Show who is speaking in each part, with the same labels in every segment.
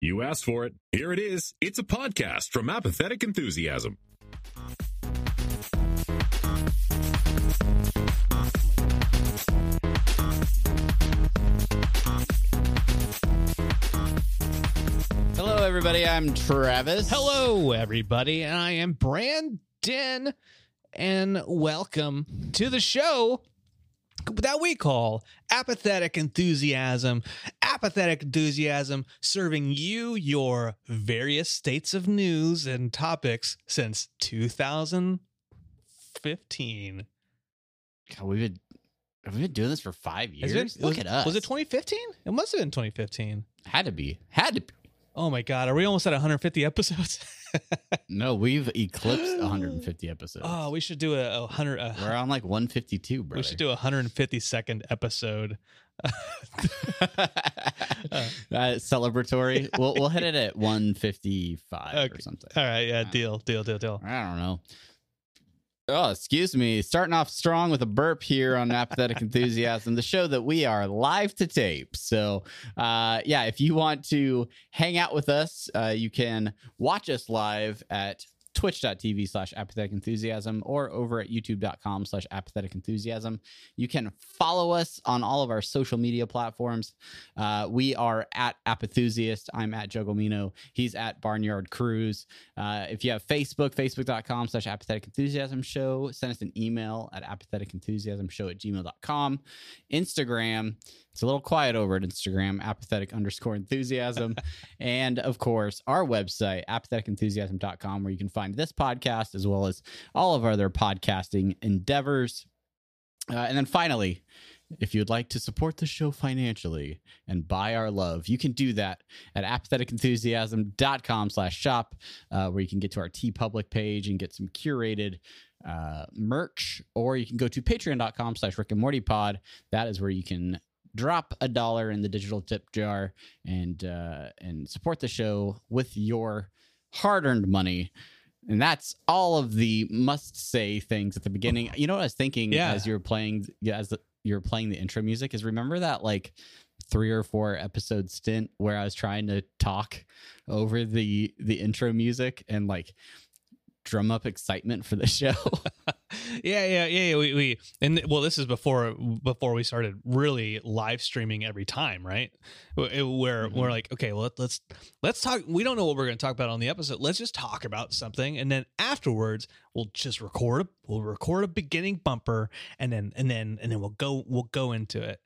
Speaker 1: You asked for it. Here it is. It's a podcast from Apathetic Enthusiasm.
Speaker 2: Hello, everybody. I'm Travis.
Speaker 3: Hello, everybody, and I am Brandon, and welcome to the show that we call Apathetic Enthusiasm. Apathetic Enthusiasm serving you your various states of news and topics since 2015.
Speaker 2: God, we've been have we been doing this for five years?
Speaker 3: it-
Speaker 2: Look
Speaker 3: was,
Speaker 2: at us.
Speaker 3: Was it 2015? It must have been 2015.
Speaker 2: Had to be. Had to be.
Speaker 3: Oh my God, are we almost at 150 episodes?
Speaker 2: No, we've eclipsed 150 episodes.
Speaker 3: oh, we should do a, a hundred. A,
Speaker 2: We're on like 152, bro.
Speaker 3: we should do a 150 second episode.
Speaker 2: uh, celebratory. We'll we'll hit it at 155 or something.
Speaker 3: All right, yeah,
Speaker 2: Uh,
Speaker 3: deal, deal, deal, deal.
Speaker 2: I don't know. Oh, excuse me. Starting off strong with a burp here on Apathetic Enthusiasm, the show that we are live to tape. So, uh, yeah, if you want to hang out with us, uh, you can watch us live at twitch.tv slash apathetic enthusiasm or over at youtube.com slash apathetic enthusiasm. You can follow us on all of our social media platforms. Uh, we are at apathusiast. I'm at jugglemino he's at barnyard cruise uh, if you have facebook facebook.com slash apathetic enthusiasm show send us an email at apathetic enthusiasm show at gmail.com instagram it's a little quiet over at Instagram, apathetic underscore enthusiasm. and of course, our website, apatheticenthusiasm.com, where you can find this podcast as well as all of our other podcasting endeavors. Uh, and then finally, if you'd like to support the show financially and buy our love, you can do that at apatheticenthusiasm.com slash shop, uh, where you can get to our TeePublic page and get some curated uh, merch, or you can go to patreon.com slash Rick and Morty pod. That is where you can drop a dollar in the digital tip jar and uh, and support the show with your hard-earned money. And that's all of the must-say things at the beginning. You know what I was thinking
Speaker 3: Yeah.
Speaker 2: as you were playing, yeah, as the, you were playing the intro music is remember that like three or four episode stint where I was trying to talk over the the intro music and like drum up excitement for the show.
Speaker 3: yeah, yeah, yeah. yeah, We, we and well, this is before before we started really live streaming every time, right? Where
Speaker 2: Mhm.
Speaker 3: we're like, okay, well, let's let's talk. We don't know what we're going to talk about on the episode. Let's just talk about something, and then afterwards, we'll just record. A, we'll record a beginning bumper, and then and then and then we'll go we'll go into it.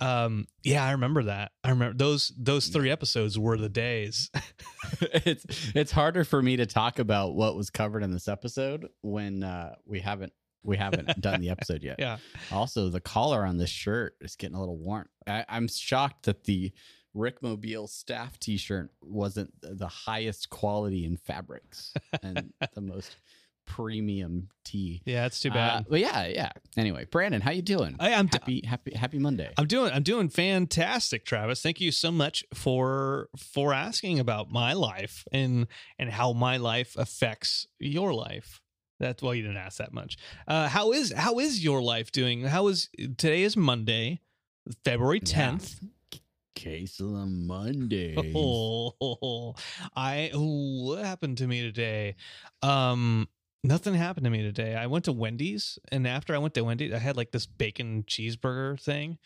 Speaker 3: Um, yeah, I remember that. I remember those those three episodes were the days.
Speaker 2: it's it's harder for me to talk about what was covered in this episode when uh, we haven't we haven't done the episode yet.
Speaker 3: yeah.
Speaker 2: Also, the collar on this shirt is getting a little warm. I, I'm shocked that the Rick Mobile staff T-shirt wasn't the highest quality in fabrics and the most premium tea.
Speaker 3: Yeah, it's too
Speaker 2: Uh,
Speaker 3: bad.
Speaker 2: but yeah, yeah. Anyway, Brandon, how you doing?
Speaker 3: I, I'm
Speaker 2: happy, happy, happy Monday.
Speaker 3: I'm doing I'm doing fantastic, Travis. Thank you so much for for asking about my life and and how my life affects your life. That's well, you didn't ask that much. Uh, how is how is your life doing? How is today is Monday, February
Speaker 2: Yeah.
Speaker 3: tenth.
Speaker 2: Case of the Monday.
Speaker 3: Oh, I oh, what happened to me today? Um, nothing happened to me today. I went to Wendy's, and after I went to Wendy's, I had like this bacon cheeseburger thing,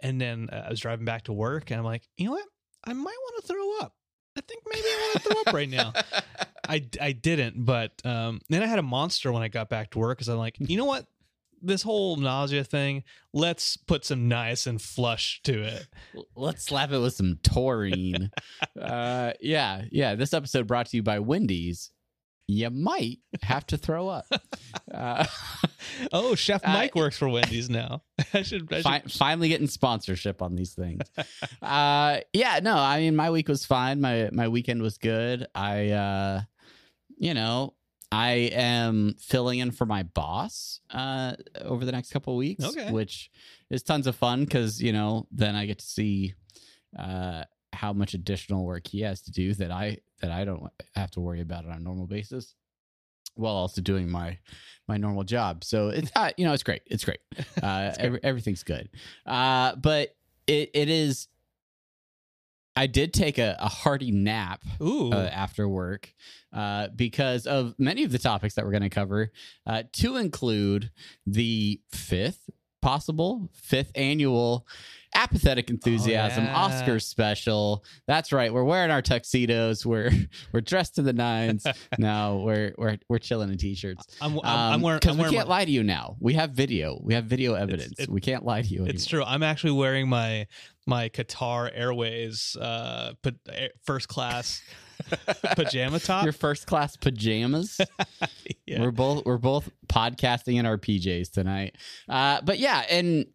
Speaker 3: and then uh, I was driving back to work, and I'm like, you know what? I might want to throw up. I think maybe I want to throw up right now. I, I didn't, but um, then I had a monster when I got back to work because I'm like, you know what? This whole nausea thing, let's put some nice and flush to it.
Speaker 2: Let's slap it with some taurine. uh, yeah, yeah. This episode brought to you by Wendy's. You might have to throw up. Uh,
Speaker 3: Oh, Chef
Speaker 2: Uh,
Speaker 3: Mike works for Wendy's now. I should, I should
Speaker 2: fi- finally getting sponsorship on these things. uh, yeah, no, I mean my week was fine. My my weekend was good. I, uh, you know, I am filling in for my boss uh, over the next couple of weeks,
Speaker 3: Okay.
Speaker 2: which is tons of fun because you know then I get to see uh, how much additional work he has to do that I that I don't have to worry about on a normal basis, while also doing my my normal job. So it's uh, you know it's great. It's great. Uh, every, everything's good. Uh, but it it is. I did take a, a hearty nap uh, after work uh, because of many of the topics that we're going to cover, uh, to include the fifth possible fifth annual apathetic enthusiasm
Speaker 3: yeah.
Speaker 2: Oscar special. That's right. We're wearing our tuxedos. We're we're dressed to the nines. no, we're we're we're chilling in t-shirts.
Speaker 3: I'm, I'm, I'm wearing,
Speaker 2: because we can't
Speaker 3: my-
Speaker 2: lie to you now. We have video. We have video evidence.
Speaker 3: it-
Speaker 2: we can't lie to you.
Speaker 3: It's
Speaker 2: anymore.
Speaker 3: true. I'm actually wearing my my Qatar Airways uh first class pajama top.
Speaker 2: Your first class pajamas.
Speaker 3: Yeah.
Speaker 2: We're both we're both podcasting in our PJs tonight. Uh, but yeah, and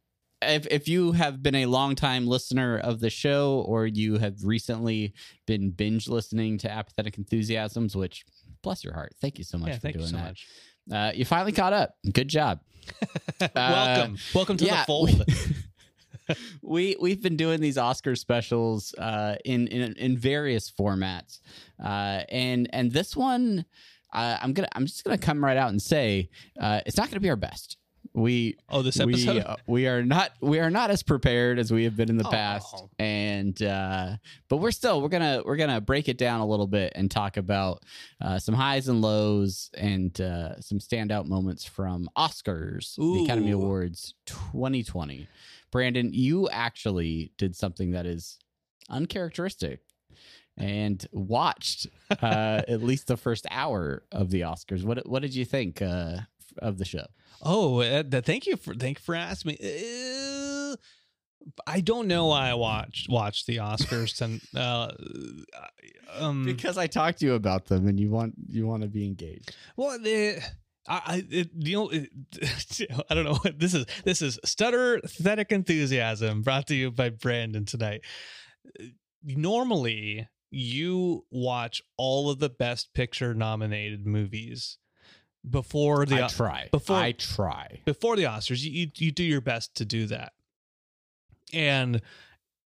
Speaker 2: if if you have been a longtime listener of the show, or you have recently been binge listening to Apathetic Enthusiasms, which bless your heart, thank you so much
Speaker 3: yeah,
Speaker 2: for
Speaker 3: thank
Speaker 2: doing
Speaker 3: you so
Speaker 2: that.
Speaker 3: much.
Speaker 2: Uh, you finally caught up. Good job.
Speaker 3: welcome, welcome to
Speaker 2: yeah,
Speaker 3: the fold.
Speaker 2: we we've been doing these Oscar specials uh, in, in in various formats, uh, and and this one, uh, I'm gonna I'm just gonna come right out and say uh, it's not gonna be our best. We
Speaker 3: oh, this
Speaker 2: we
Speaker 3: episode.
Speaker 2: uh, we are not we are not as prepared as we have been in the past,
Speaker 3: Oh.
Speaker 2: and uh, but we're still we're gonna we're gonna break it down a little bit and talk about uh, some highs and lows and uh, some standout moments from Oscars, the Academy Awards 2020. Brandon, you actually did something that is uncharacteristic and watched uh, at least the first hour of the Oscars. What what did you think uh, of the show?
Speaker 3: Oh, uh, th- thank you for thank you for asking me. Uh, I don't know why I watched watched the Oscars and uh, um
Speaker 2: Because I talked to you about them, and you want you want to be engaged.
Speaker 3: well the I, I it, you know it, I don't know what this is this is stutter enthusiasm brought to you by Brandon tonight. Normally you watch all of the best picture nominated movies before the
Speaker 2: I try.
Speaker 3: before-
Speaker 2: I try.
Speaker 3: before the Oscars, you, you you do your best to do that. And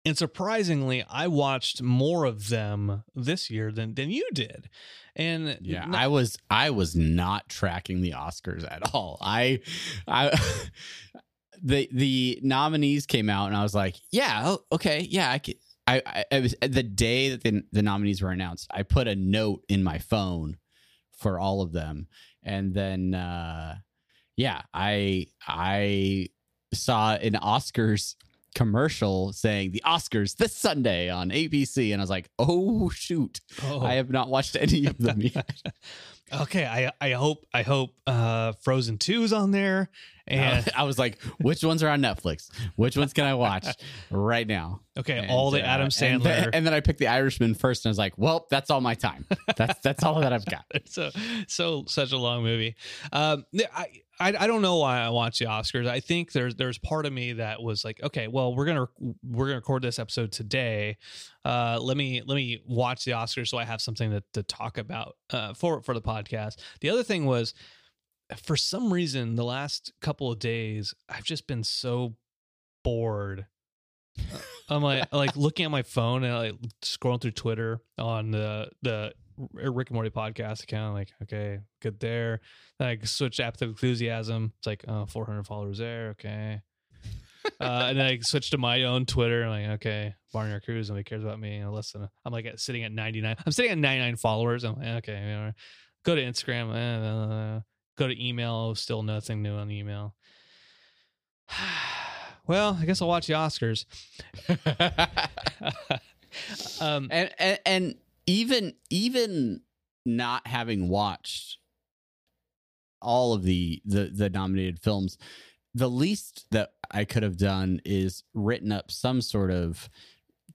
Speaker 3: and surprisingly, I watched more of them this year than than you did. And
Speaker 2: Yeah,
Speaker 3: n-
Speaker 2: I was I was not tracking the Oscars at all. I I the the nominees came out and I was like, yeah, oh, okay, yeah, I could I, I it was the day that the, the nominees were announced, I put a note in my phone for all of them. And then uh yeah, I I saw an Oscars commercial saying the Oscars this Sunday on ABC and I was like, "Oh shoot.
Speaker 3: oh,
Speaker 2: I have not watched any of them yet."
Speaker 3: Okay. I I hope I hope uh Frozen 2 is on there. And
Speaker 2: I was like, which ones are on Netflix? Which ones can I watch right now?
Speaker 3: okay,
Speaker 2: And,
Speaker 3: all the
Speaker 2: uh,
Speaker 3: Adam
Speaker 2: and
Speaker 3: Sandler.
Speaker 2: then, and then I picked The Irishman first, and I was like, well, that's all my time. That's that's all that I've got.
Speaker 3: so so such a long movie. Um, I, I I don't know why I watch the Oscars. I think there's there's part of me that was like, okay, well we're gonna we're gonna record this episode today. Uh, let me let me watch the Oscars so I have something to, to talk about uh, for for the podcast. The other thing was, for some reason, the last couple of days I've just been so bored. Uh, I'm like like looking at my phone and like scrolling through Twitter on the the Rick and Morty podcast account. Like, okay, good there. Then I switch app to enthusiasm. It's like, oh, 400 followers there. Okay. uh, and then I switch to my own Twitter. I'm like, okay, Barnyard Cruise. Nobody cares about me. Listen, I'm like at, sitting at 99. I'm sitting at 99 followers. I'm like, okay, you know, go to Instagram. Uh, go to email. Still nothing new on email. well, I guess I'll watch the Oscars. um,
Speaker 2: and, and and even even not having watched all of the the the nominated films, the least that I could have done is written up some sort of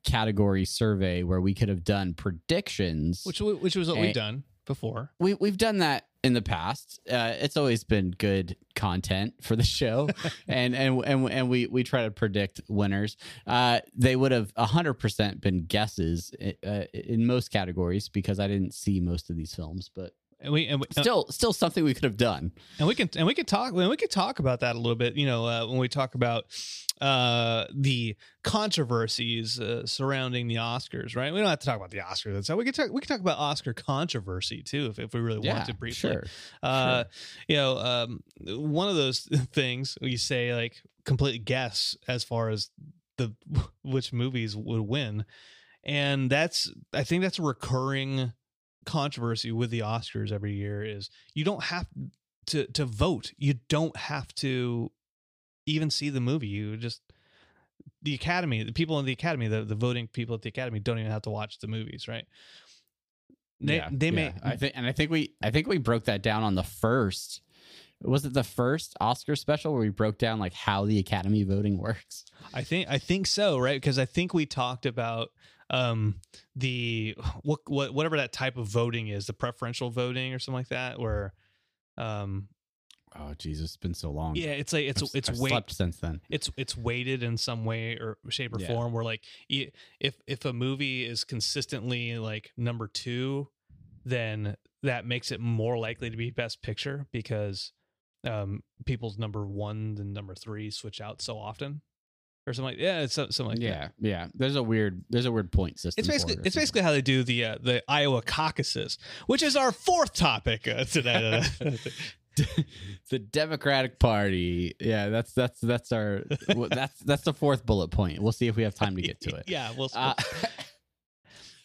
Speaker 2: category survey where we could have done predictions.
Speaker 3: which which was what
Speaker 2: Eh.
Speaker 3: we've done before.
Speaker 2: we we've done that in the past. Uh, it's always been good content for the show, and and and and we we try to predict winners. Uh, they would have hundred percent been guesses uh, in most categories because I didn't see most of these films, but
Speaker 3: And we and we,
Speaker 2: still still something we could have done.
Speaker 3: and we can and we can talk and we can talk about that a little bit you know uh, when we talk about uh the controversies uh, surrounding the oscars right we don't have to talk about the oscars so we can talk we can talk about oscar controversy too if, if we really want to briefly
Speaker 2: sure.
Speaker 3: uh you know um one of those things you say like completely guess as far as the which movies would win and that's i think that's a recurring controversy with the oscars every year is you don't have to to vote you don't have to even see the movie you just the academy the people in the academy the, the voting people at the academy don't even have to watch the movies right they,
Speaker 2: yeah,
Speaker 3: they
Speaker 2: yeah.
Speaker 3: may
Speaker 2: I think, and I think we, I think we broke that down on the first. Was it the first Oscar special where we broke down like how the Academy voting works?
Speaker 3: I think I think so, right? Because I think we talked about um the what what whatever that type of voting is, the preferential voting or something like that, where um
Speaker 2: Oh Jesus, it's been so long.
Speaker 3: yeah, it's like it's
Speaker 2: I've,
Speaker 3: it's
Speaker 2: I've
Speaker 3: weight
Speaker 2: slept since then.
Speaker 3: it's it's weighted in some way or shape or
Speaker 2: Yeah.
Speaker 3: form where like if if a movie is consistently like number 2 then that makes it more likely to be best picture because um people's number 1 and number 3 switch out so often or something like yeah it's something like that.
Speaker 2: yeah, yeah. There's a weird, there's a weird point system.
Speaker 3: It's
Speaker 2: for
Speaker 3: basically
Speaker 2: it
Speaker 3: it's basically how they do the uh, the Iowa caucuses, which is our fourth topic uh, today.
Speaker 2: the Democratic Party. Yeah, that's that's that's our that's that's the fourth bullet point. We'll see if we have time to get to it.
Speaker 3: yeah, we'll.
Speaker 2: Uh,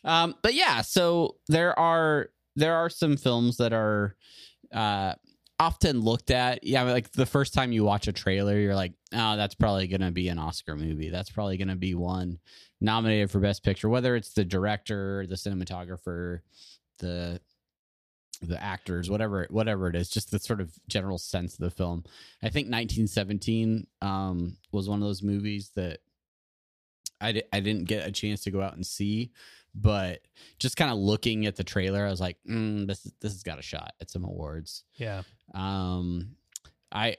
Speaker 2: um, but yeah, so there are there are some films that are uh, often looked at. Yeah, like the first time you watch a trailer, you're like, oh, that's probably gonna be an Oscar movie. That's probably gonna be one nominated for Best Picture, whether it's the director, the cinematographer, the the actors, whatever whatever it is, just the sort of general sense of the film. I think 1917 um, was one of those movies that I didn't get a chance to go out and see, but just kind of looking at the trailer, I was like, mm, this is- this has got a shot at some awards.
Speaker 3: yeah,
Speaker 2: Um, I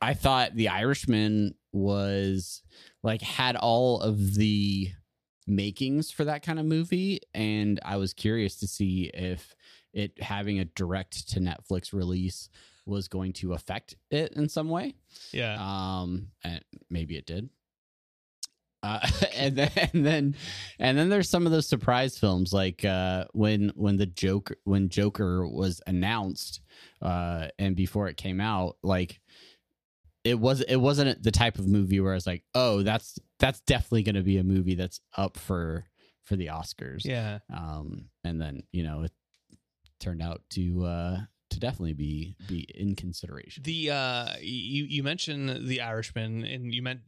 Speaker 2: I thought The Irishman was like had all of the makings for that kind of movie, and I was curious to see if it having a direct to Netflix release was going to affect it in some way.
Speaker 3: yeah.
Speaker 2: Um, and maybe it did. Uh, and then and then and then there's some of those surprise films like uh, when when the Joker when Joker was announced uh, and before it came out like it was it wasn't the type of movie where I was like oh that's that's definitely going to be a movie that's up for for the Oscars
Speaker 3: yeah.
Speaker 2: um and then you know it turned out to uh to definitely be be in consideration
Speaker 3: The uh, you you mentioned the Irishman, and you meant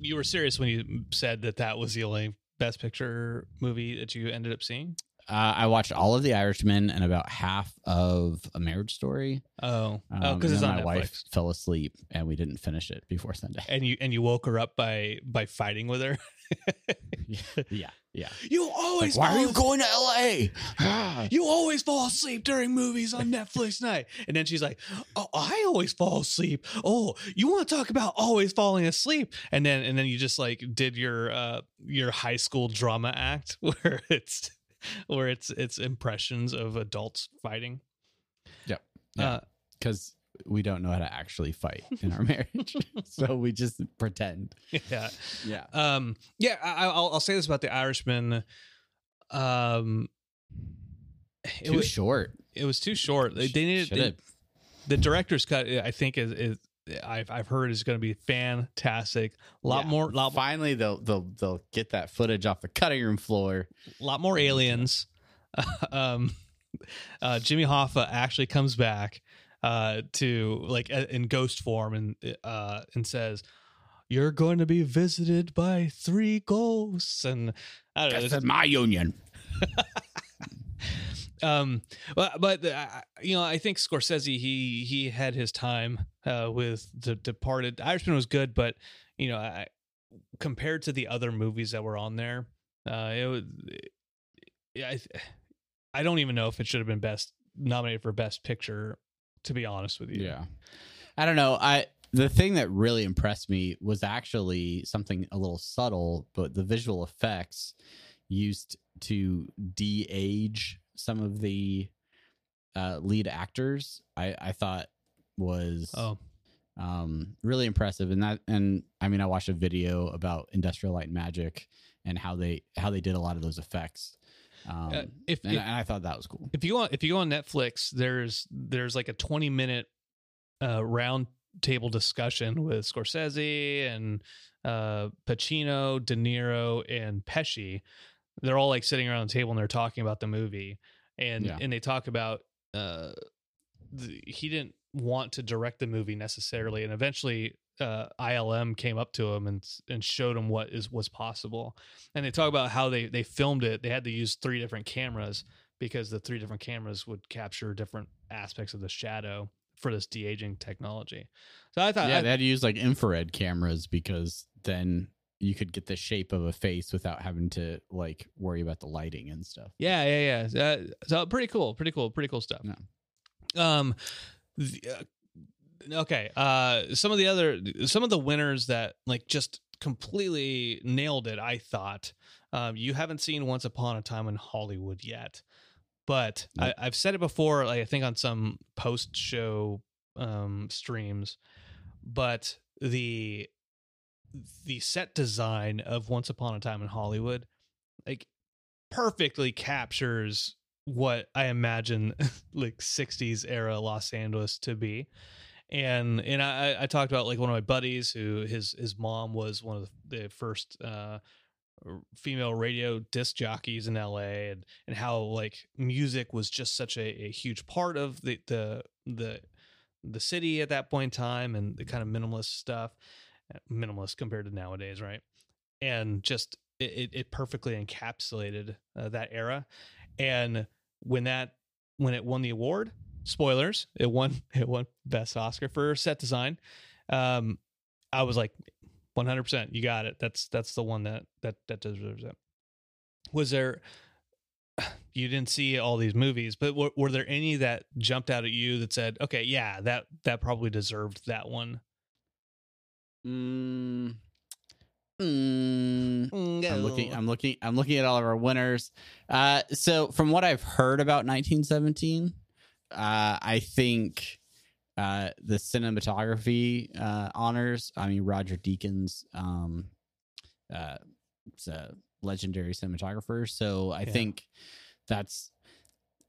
Speaker 3: you were serious when you said that that was the only Best Picture movie that you ended up seeing.
Speaker 2: Uh, I watched all of The Irishman and about half of A Marriage Story.
Speaker 3: Oh,
Speaker 2: Um,
Speaker 3: oh, because
Speaker 2: and
Speaker 3: it's on
Speaker 2: my
Speaker 3: Netflix.
Speaker 2: wife fell asleep and we didn't finish it before Sunday.
Speaker 3: And you and you woke her up by by fighting with her.
Speaker 2: yeah, yeah.
Speaker 3: You
Speaker 2: Like,
Speaker 3: always
Speaker 2: why are you going to LA? Ah.
Speaker 3: you always fall asleep during movies on Netflix night. And then she's like, "Oh, I always fall asleep. Oh, you want to talk about always falling asleep?" And then and then you just like did your uh your high school drama act where it's where it's it's impressions of adults fighting.
Speaker 2: Yep. Yeah.
Speaker 3: Uh,
Speaker 2: Because we don't know how to actually fight in our marriage, so we just pretend.
Speaker 3: yeah.
Speaker 2: Yeah.
Speaker 3: Um yeah, I I'll, I'll say this about the Irishman. Um it
Speaker 2: Too
Speaker 3: was,
Speaker 2: short.
Speaker 3: it was too short. They, they needed the director's cut i think is, is I've, I've heard is going to be fantastic a lot
Speaker 2: Yeah.
Speaker 3: more lot,
Speaker 2: Finally, they'll they'll they'll get that footage off the cutting room floor.
Speaker 3: A lot more aliens um uh jimmy hoffa actually comes back uh to like uh, in ghost form and uh and says you're going to be visited by three ghosts and i don't know
Speaker 2: This is my union.
Speaker 3: um, but but uh, you know, I think Scorsese he he had his time uh, with The Departed. Irishman was good, but you know, I, compared to the other movies that were on there, uh, it was. I I don't even know if it should have been best nominated for best picture. To be honest with you,
Speaker 2: Yeah. I don't know. I the thing that really impressed me was actually something a little subtle, but the visual effects used to de-age some of the uh, lead actors. I I thought was
Speaker 3: Oh,
Speaker 2: um, really impressive. And that, and I mean, I watched a video about Industrial Light and Magic and how they how they did a lot of those effects. Um,
Speaker 3: Uh, if-
Speaker 2: and,
Speaker 3: if-
Speaker 2: and I thought that was cool.
Speaker 3: if you go on, if you go on Netflix, there's there's like a 20 minute uh, round table discussion with Scorsese and uh, Pacino, De Niro, and Pesci. They're all like sitting around the table and they're talking about the movie, and
Speaker 2: Yeah.
Speaker 3: and they talk about uh, the, he didn't want to direct the movie necessarily, and eventually. Uh, ILM came up to him and and showed him what is was possible, and they talk about how they they filmed it. They had to use three different cameras because the three different cameras would capture different aspects of the shadow for this de aging technology. So I thought,
Speaker 2: yeah,
Speaker 3: I-
Speaker 2: they had to use like infrared cameras because then you could get the shape of a face without having to like worry about the lighting and stuff.
Speaker 3: yeah, yeah, yeah. Uh, so pretty cool, pretty cool, pretty cool stuff. Yeah. Um, the, uh, okay. Uh, some of the other, some of the winners that like just completely nailed it. I thought. Um, you haven't seen Once Upon a Time in Hollywood yet, but
Speaker 2: Nope.
Speaker 3: I, I've said it before. Like I think on some post show um, streams, but the the set design of Once Upon a Time in Hollywood, like perfectly captures what I imagine like 60s era Los Angeles to be. And and I, I talked about like one of my buddies who his his mom was one of the, first uh female radio disc jockeys in LA and and how like music was just such a, a huge part of the the the the city at that point in time and the kind of minimalist stuff minimalist compared to nowadays right? And just it, it- it perfectly encapsulated uh, that era. And when that when it won the award spoilers it won it won best oscar for set design um i was like 100% you got it that's that's the one that that that deserves it was there you didn't see all these movies but were, were there any that jumped out at you that said okay yeah that that probably deserved that one
Speaker 2: Mm, mm, I'm looking. I'm looking. I'm looking at all of our winners. Uh, so from what I've heard about 1917, uh, I think uh, the cinematography uh, honors. I mean, Roger Deakins, um, uh, it's a legendary cinematographer. So I
Speaker 3: Yeah.
Speaker 2: think that's.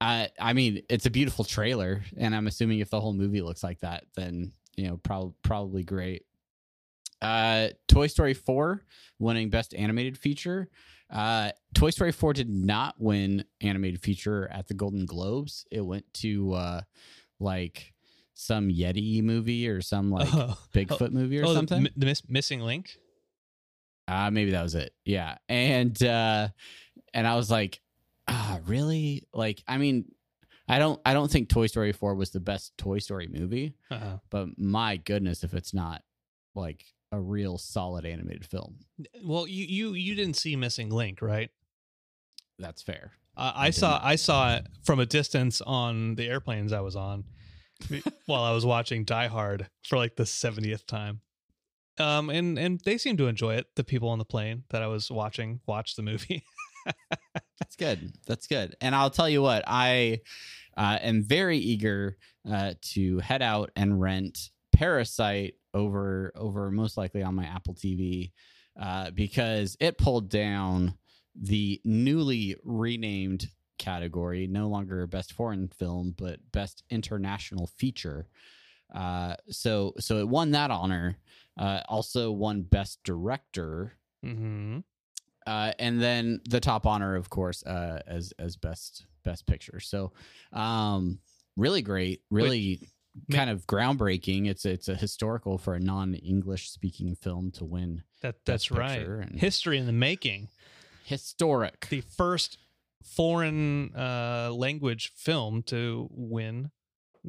Speaker 2: I I mean, it's a beautiful trailer, and I'm assuming if the whole movie looks like that, then you know, probably probably great. Uh, Toy Story 4 winning Best Animated Feature. Uh, Toy Story 4 did not win Animated Feature at the Golden Globes. It went to uh, like some Yeti movie or some like
Speaker 3: oh,
Speaker 2: Bigfoot movie or
Speaker 3: oh,
Speaker 2: something.
Speaker 3: mi- the, miss, missing link
Speaker 2: Uh, maybe that was it. Yeah. And uh and I was like, ah, really? Like, I mean, I don't I don't think Toy Story 4 was the best Toy Story movie,
Speaker 3: uh-huh.
Speaker 2: but my goodness if it's not like a real solid animated film.
Speaker 3: well you you you didn't see missing link right
Speaker 2: That's fair.
Speaker 3: Uh,
Speaker 2: I
Speaker 3: I saw. I saw it from a distance on the airplanes I was on while I was watching Die Hard for like the 70th time. Um and and they seemed to enjoy it. The people on the plane that I was watching watch the movie.
Speaker 2: That's good. That's good. And I'll tell you what, I uh, am very eager uh, to head out and rent Parasite over over most likely on my Apple TV uh, because it pulled down the newly renamed category, no longer best foreign film, but best international feature. Uh, so so it won that honor. Uh, also won best director
Speaker 3: mm-hmm.
Speaker 2: uh, and then the top honor, of course, uh, as as best best picture. So, um, really great, really
Speaker 3: ma-
Speaker 2: kind of groundbreaking. It's it's a historical for a non English speaking film to win
Speaker 3: That that's right. History in the making.
Speaker 2: historic.
Speaker 3: The first foreign uh, language film to win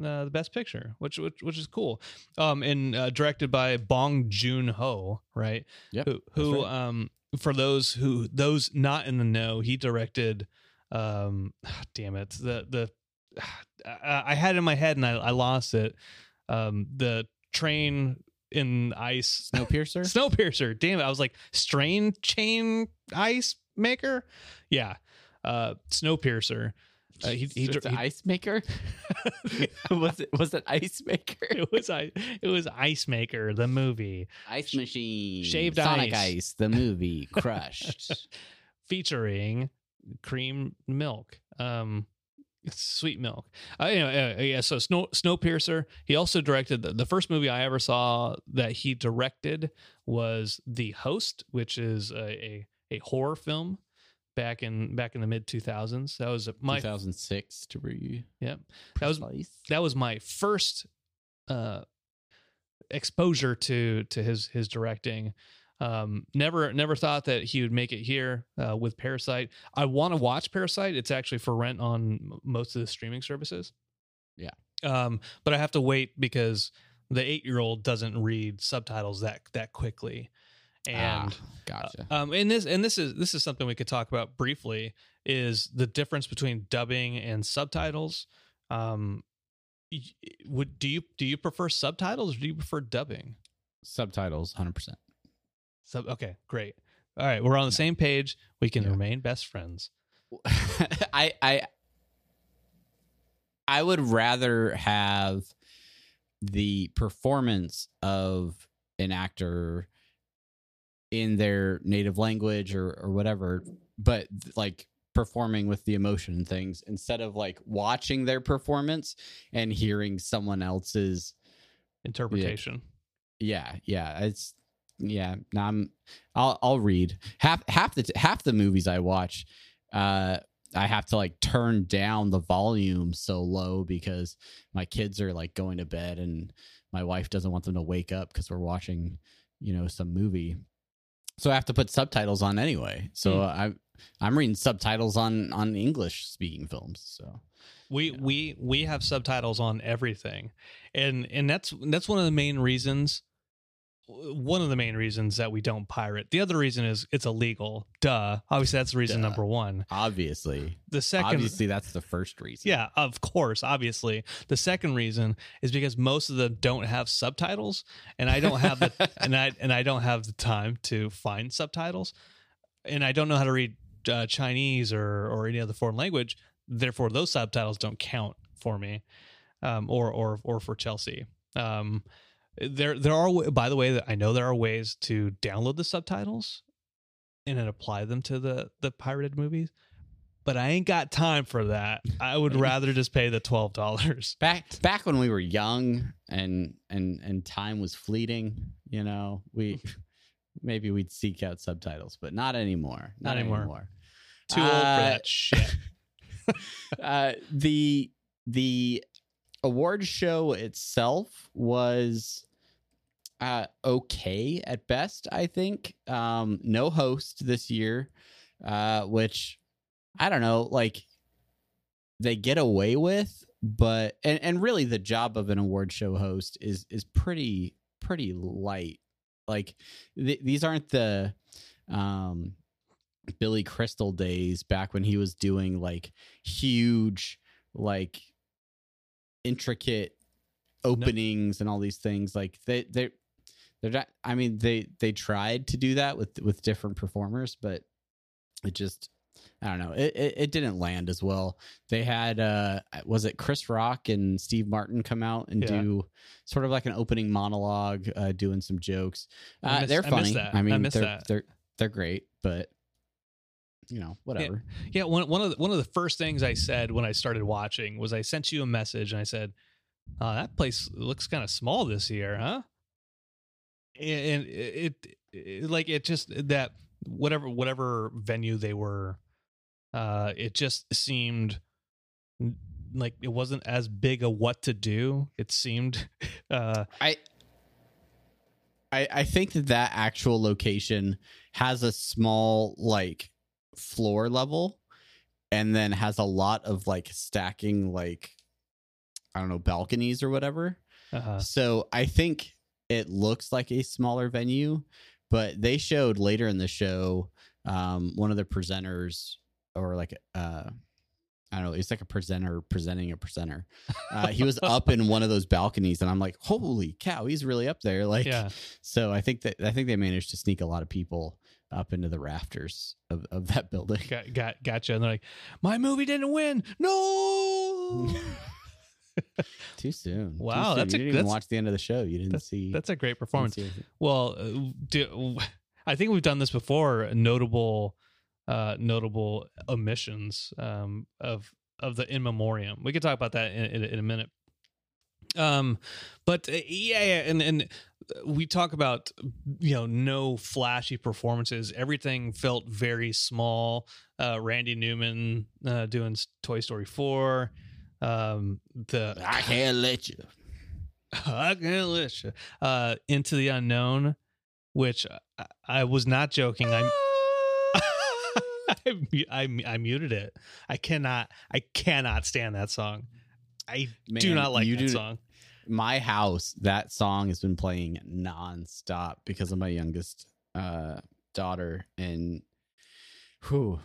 Speaker 3: uh, the best picture, which which which is cool. Um, and uh, directed by Bong Joon Ho, right?
Speaker 2: Yep,
Speaker 3: Who, who
Speaker 2: right.
Speaker 3: um, for those who those not in the know, he directed. Um, damn it, the the I, had it in my head and I, I lost it. Um, the train in ice
Speaker 2: Snowpiercer.
Speaker 3: Snowpiercer. Damn it. I was like, strain chain ice maker? Yeah. Uh Snowpiercer. Uh, he, he,
Speaker 2: It's an
Speaker 3: he-
Speaker 2: ice maker. was it? Was it ice maker?
Speaker 3: it was ice. it was Ice Maker, the movie,
Speaker 2: Ice machine.
Speaker 3: Shaved
Speaker 2: Sonic
Speaker 3: ice.
Speaker 2: Ice. The movie crushed.
Speaker 3: featuring cream milk. Um sweet milk. Uh, anyway, uh, yeah, so Snow Snowpiercer. He also directed the, the first movie I ever saw that he directed was The Host, which is a a, a horror film back in back in the mid 2000s. That was my
Speaker 2: 2006 to be
Speaker 3: Yep. That was- that was my first uh exposure to to his his directing um never never thought that he would make it here uh, with parasite i want to watch parasite it's actually for rent on most of the streaming services
Speaker 2: Yeah.
Speaker 3: um but i have to wait because the eight year old doesn't read subtitles that that quickly and
Speaker 2: Ah, gotcha.
Speaker 3: um, and this and this is this is something we could talk about briefly is the difference between dubbing and subtitles. Um, would do you do you prefer subtitles or do you prefer dubbing?
Speaker 2: Subtitles, 100. percent
Speaker 3: Sub okay, great. All right, we're on the same page. We can
Speaker 2: Yeah.
Speaker 3: remain best friends.
Speaker 2: I I I would rather have the performance of an actor in their native language or or whatever, but like performing with the emotion and things instead of like watching their performance and hearing someone else's
Speaker 3: Interpretation.
Speaker 2: yeah yeah it's yeah no, i'm i'll i'll read half half the half the movies i watch uh i have to like turn down the volume so low because my kids are like going to bed and my wife doesn't want them to wake up because we're watching you know some movie so i have to put subtitles on anyway so
Speaker 3: Hmm.
Speaker 2: i i'm reading subtitles on on english speaking films so
Speaker 3: We we we have subtitles on everything, and and that's that's one of the main reasons. One of the main reasons that we don't pirate. The other reason is it's illegal. Duh. Obviously, that's reason
Speaker 2: Duh.
Speaker 3: number one.
Speaker 2: obviously
Speaker 3: The second,
Speaker 2: obviously that's the first reason
Speaker 3: yeah, of course, obviously. The second reason is because most of them don't have subtitles, and I don't have the and I and I don't have the time to find subtitles, and I don't know how to read uh, Chinese or or any other foreign language. Therefore, those subtitles don't count for me, um, or or or for Chelsea. Um, there there are by the way that I know there are ways to download the subtitles and then apply them to the the pirated movies. But I ain't got time for that. I would rather just pay the twelve dollars.
Speaker 2: back back when we were young and and and time was fleeting you know we maybe we'd seek out subtitles but not anymore
Speaker 3: Not
Speaker 2: not,
Speaker 3: anymore.
Speaker 2: anymore,
Speaker 3: Too old for
Speaker 2: Uh,
Speaker 3: that shit.
Speaker 2: uh the the award show itself was uh okay at best i think. Um no host this year uh which i don't know like they get away with but and and really the job of an award show host is is pretty pretty light. Like th- these aren't the um billy crystal days back when he was doing like huge like intricate openings and all these things like they they they're not i mean they they tried to do that with with different performers but it just i don't know it it, it didn't land as well. They had uh was it chris rock and steve martin come out and
Speaker 3: Yeah.
Speaker 2: do sort of like an opening monologue uh doing some jokes? Uh,
Speaker 3: miss-
Speaker 2: they're
Speaker 3: I
Speaker 2: funny. i
Speaker 3: I
Speaker 2: mean
Speaker 3: miss
Speaker 2: they're they're they're great but you know whatever
Speaker 3: Yeah, one one of the, one of the first things I said when I started watching was I sent you a message and I said, oh, "That place looks kind of small this year, huh?" And it, it, it like it just that whatever whatever venue they were, uh, it just seemed like it wasn't as big a what to do. It seemed, uh,
Speaker 2: I I I think that that actual location has a small like floor level and then has a lot of like stacking like I don't know balconies or whatever.
Speaker 3: Uh-huh.
Speaker 2: So I think it looks like a smaller venue, but they showed later in the show um, one of the presenters or like uh, I don't know, it's like a presenter presenting a presenter. Uh, he was up in one of those balconies, and I'm like, holy cow, he's really up there. Like,
Speaker 3: yeah.
Speaker 2: so I think that I think they managed to sneak a lot of people up into the rafters of, of that building.
Speaker 3: Got, got gotcha. And they're like, my movie didn't win. No.
Speaker 2: Too soon. Too
Speaker 3: Wow,
Speaker 2: soon.
Speaker 3: that's a-
Speaker 2: you didn't even watch the end of the show. You didn't see.
Speaker 3: That's a great performance. Well, uh, do, I think we've done this before. Notable, uh, notable omissions um, of of the in memoriam. We could talk about that in, in, in a minute. Um, but uh, yeah, yeah, and and we talk about you know no flashy performances. Everything felt very small. Uh, Randy Newman uh, doing Toy Story four. Um, the
Speaker 2: I can't let you.
Speaker 3: I can't let you. Uh, Into the Unknown, which I, I was not joking. I, I, I, I muted it. I cannot, I cannot stand that song. I do not like
Speaker 2: you
Speaker 3: that
Speaker 2: do-
Speaker 3: song.
Speaker 2: My house, that song has been playing nonstop because of my youngest uh, daughter, and whew,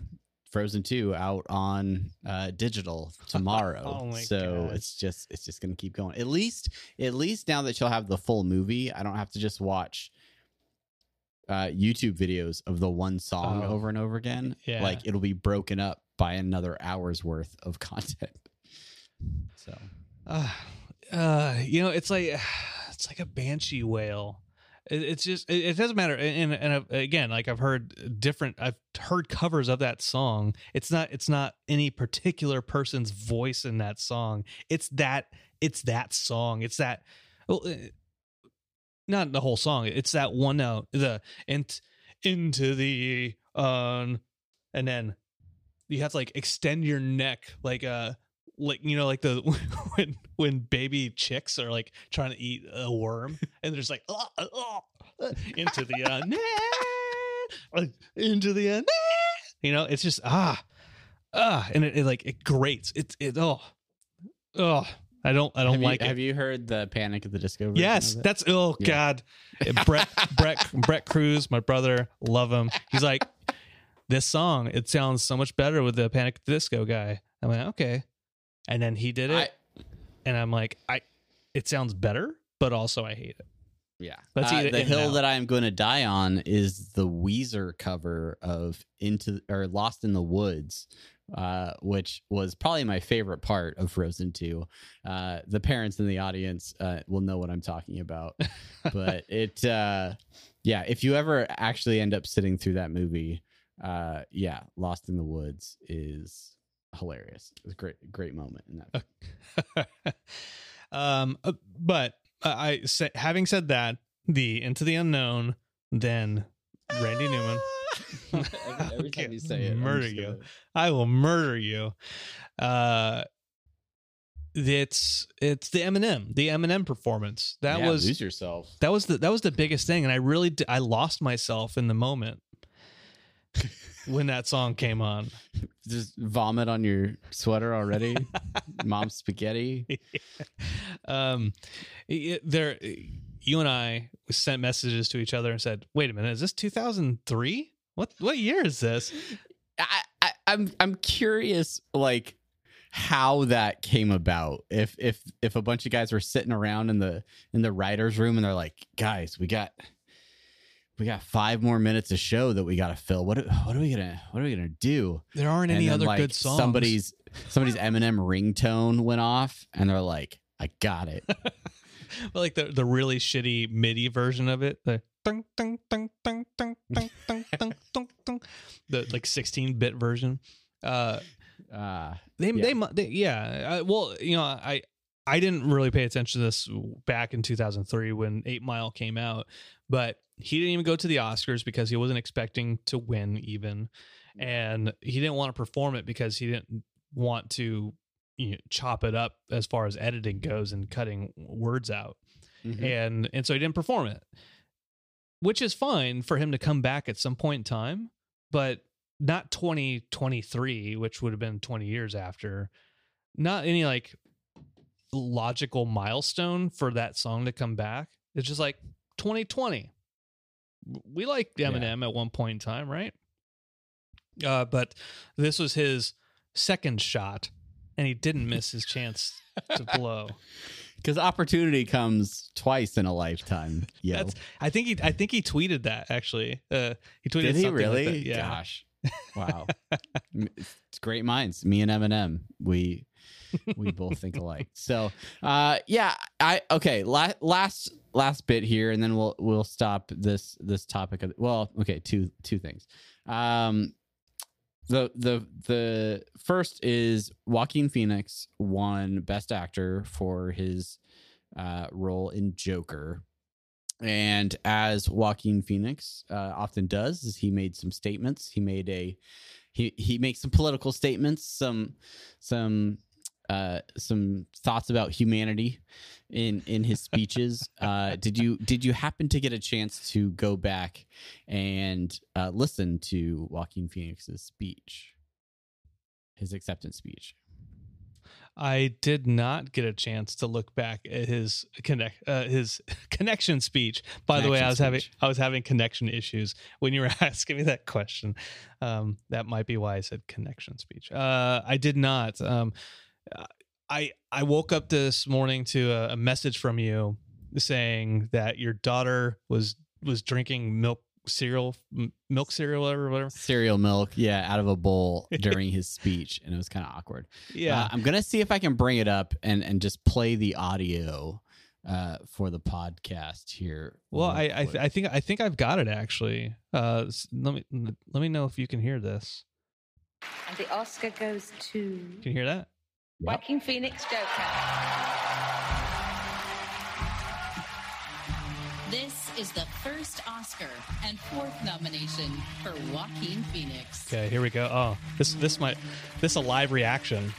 Speaker 2: Frozen Two out on uh, digital tomorrow.
Speaker 3: Oh
Speaker 2: so it's just it's just gonna keep going. At least at least now that she'll have the full movie, I don't have to just watch uh, YouTube videos of the one song
Speaker 3: Oh.
Speaker 2: over and over again.
Speaker 3: Yeah.
Speaker 2: Like it'll be broken up by another hour's worth of content. So
Speaker 3: Uh, uh, you know, it's like it's like a banshee wail. It, it's just it, doesn't matter. And and I've, again, like I've heard different. I've heard covers of that song. It's not it's not any particular person's voice in that song. It's that it's that song. It's that. Well, uh, not the whole song. It's that one note. The into the um, and then you have to like extend your neck like uh like you know like the when when baby chicks are like trying to eat a worm and there's like "Oh, oh, uh," into the uh, nah, into the uh, nah." you know it's just ah ah and it, it like it grates it's it oh oh I don't I don't
Speaker 2: have
Speaker 3: like
Speaker 2: you,
Speaker 3: it
Speaker 2: Have you heard the Panic at the Disco?
Speaker 3: Yes, that's oh
Speaker 2: Yeah.
Speaker 3: god. Brett Brett Brett Cruz, my brother, love him. He's like, this song it sounds so much better with the Panic at the Disco guy. I'm like, okay, and then he did it,
Speaker 2: I-
Speaker 3: and I'm like, I, it sounds better, but also I hate it.
Speaker 2: Yeah.
Speaker 3: Let's
Speaker 2: Uh,
Speaker 3: eat it
Speaker 2: the hill that I am going to die on is the Weezer cover of Into or Lost in the Woods, uh, which was probably my favorite part of Frozen 2. Uh, the parents in the audience uh, will know what I'm talking about. but it, uh, yeah, if you ever actually end up sitting through that movie, uh, yeah, Lost in the Woods is hilarious. It was a great, great moment in that.
Speaker 3: um, uh, but uh, I sa- having said that, the Into the Unknown, then Randy Newman.
Speaker 2: every, every
Speaker 3: Okay,
Speaker 2: time you say it,
Speaker 3: murder you.
Speaker 2: gonna-
Speaker 3: I will murder you. Uh it's it's the Eminem, the Eminem performance. That
Speaker 2: Yeah,
Speaker 3: was
Speaker 2: lose yourself.
Speaker 3: that was the that was the biggest thing and I really I lost myself in the moment when that song came on.
Speaker 2: Just vomit on your sweater already. Mom's spaghetti.
Speaker 3: um it- there you and I sent messages to each other and said, "Wait a minute, is this 2003? What what year is this?"
Speaker 2: I, I, I'm I'm curious, like how that came about. If if if a bunch of guys were sitting around in the in the writers' room and they're like, guys, we got we got five more minutes of show that we got to fill. What what are we gonna what are we gonna do?
Speaker 3: There aren't
Speaker 2: And
Speaker 3: any other
Speaker 2: like,
Speaker 3: good songs.
Speaker 2: Somebody's somebody's Eminem ringtone went off, and they're like, I got it.
Speaker 3: But like the the really shitty MIDI version of it, the the like 16 bit version. Uh,
Speaker 2: Uh,
Speaker 3: they
Speaker 2: Yeah.
Speaker 3: they they yeah. Uh, well, you know, I I didn't really pay attention to this back in 2003 when Eight Mile came out, but he didn't even go to the Oscars because he wasn't expecting to win even, and he didn't want to perform it because he didn't want to you know, chop it up as far as editing goes and cutting words out
Speaker 2: mhm.
Speaker 3: and and so he didn't perform it which is fine for him to come back at some point in time but not 2023, which would have been 20 years after. Not any like logical milestone for that song to come back. It's just like 2020. We liked
Speaker 2: Yeah.
Speaker 3: Eminem at one point in time, right? Uh, but this was his second shot, and he didn't miss his chance to blow.
Speaker 2: Because opportunity comes twice in a lifetime.
Speaker 3: Yeah, I think he I think he tweeted that actually. Uh, he tweeted
Speaker 2: Did he
Speaker 3: something like
Speaker 2: really?
Speaker 3: that. Yeah.
Speaker 2: Gosh. Wow. It's great minds. Me and Eminem. We we both think alike. So uh yeah, I okay, la- last last bit here and then we'll we'll stop this this topic of well, okay, two two things. Um the the the first is Joaquin Phoenix won Best Actor for his uh, role in Joker, and as Joaquin Phoenix uh, often does, is he made some statements. He made a he he makes some political statements, some some uh, some thoughts about humanity in in his speeches. uh, did you did you happen to get a chance to go back and uh, listen to Joaquin Phoenix's speech, his acceptance speech?
Speaker 3: I did not get a chance to look back at his connect uh, his connection speech. By the way, I
Speaker 2: Connection
Speaker 3: was having. I was having connection issues when you were asking me that question. Um, that might be why I said connection speech. Uh, I did not. Um, I I woke up this morning to a, a message from you saying that your daughter was was drinking milk cereal, m- milk cereal, whatever, whatever.
Speaker 2: Cereal milk, yeah, out of a bowl during his speech, and it was kind of awkward.
Speaker 3: Yeah,
Speaker 2: Uh, I'm gonna see if I can bring it up and and just play the audio uh, for the podcast here.
Speaker 3: Well, I I, th- I think I think I've got it actually. Uh, let me let me know if you can hear this.
Speaker 4: And the Oscar goes to
Speaker 3: Can you hear that?
Speaker 2: Yep.
Speaker 4: Joaquin Phoenix Joker.
Speaker 5: Is the first Oscar and fourth nomination for Joaquin Phoenix.
Speaker 3: Okay, here we go. Oh, this this might this a live reaction.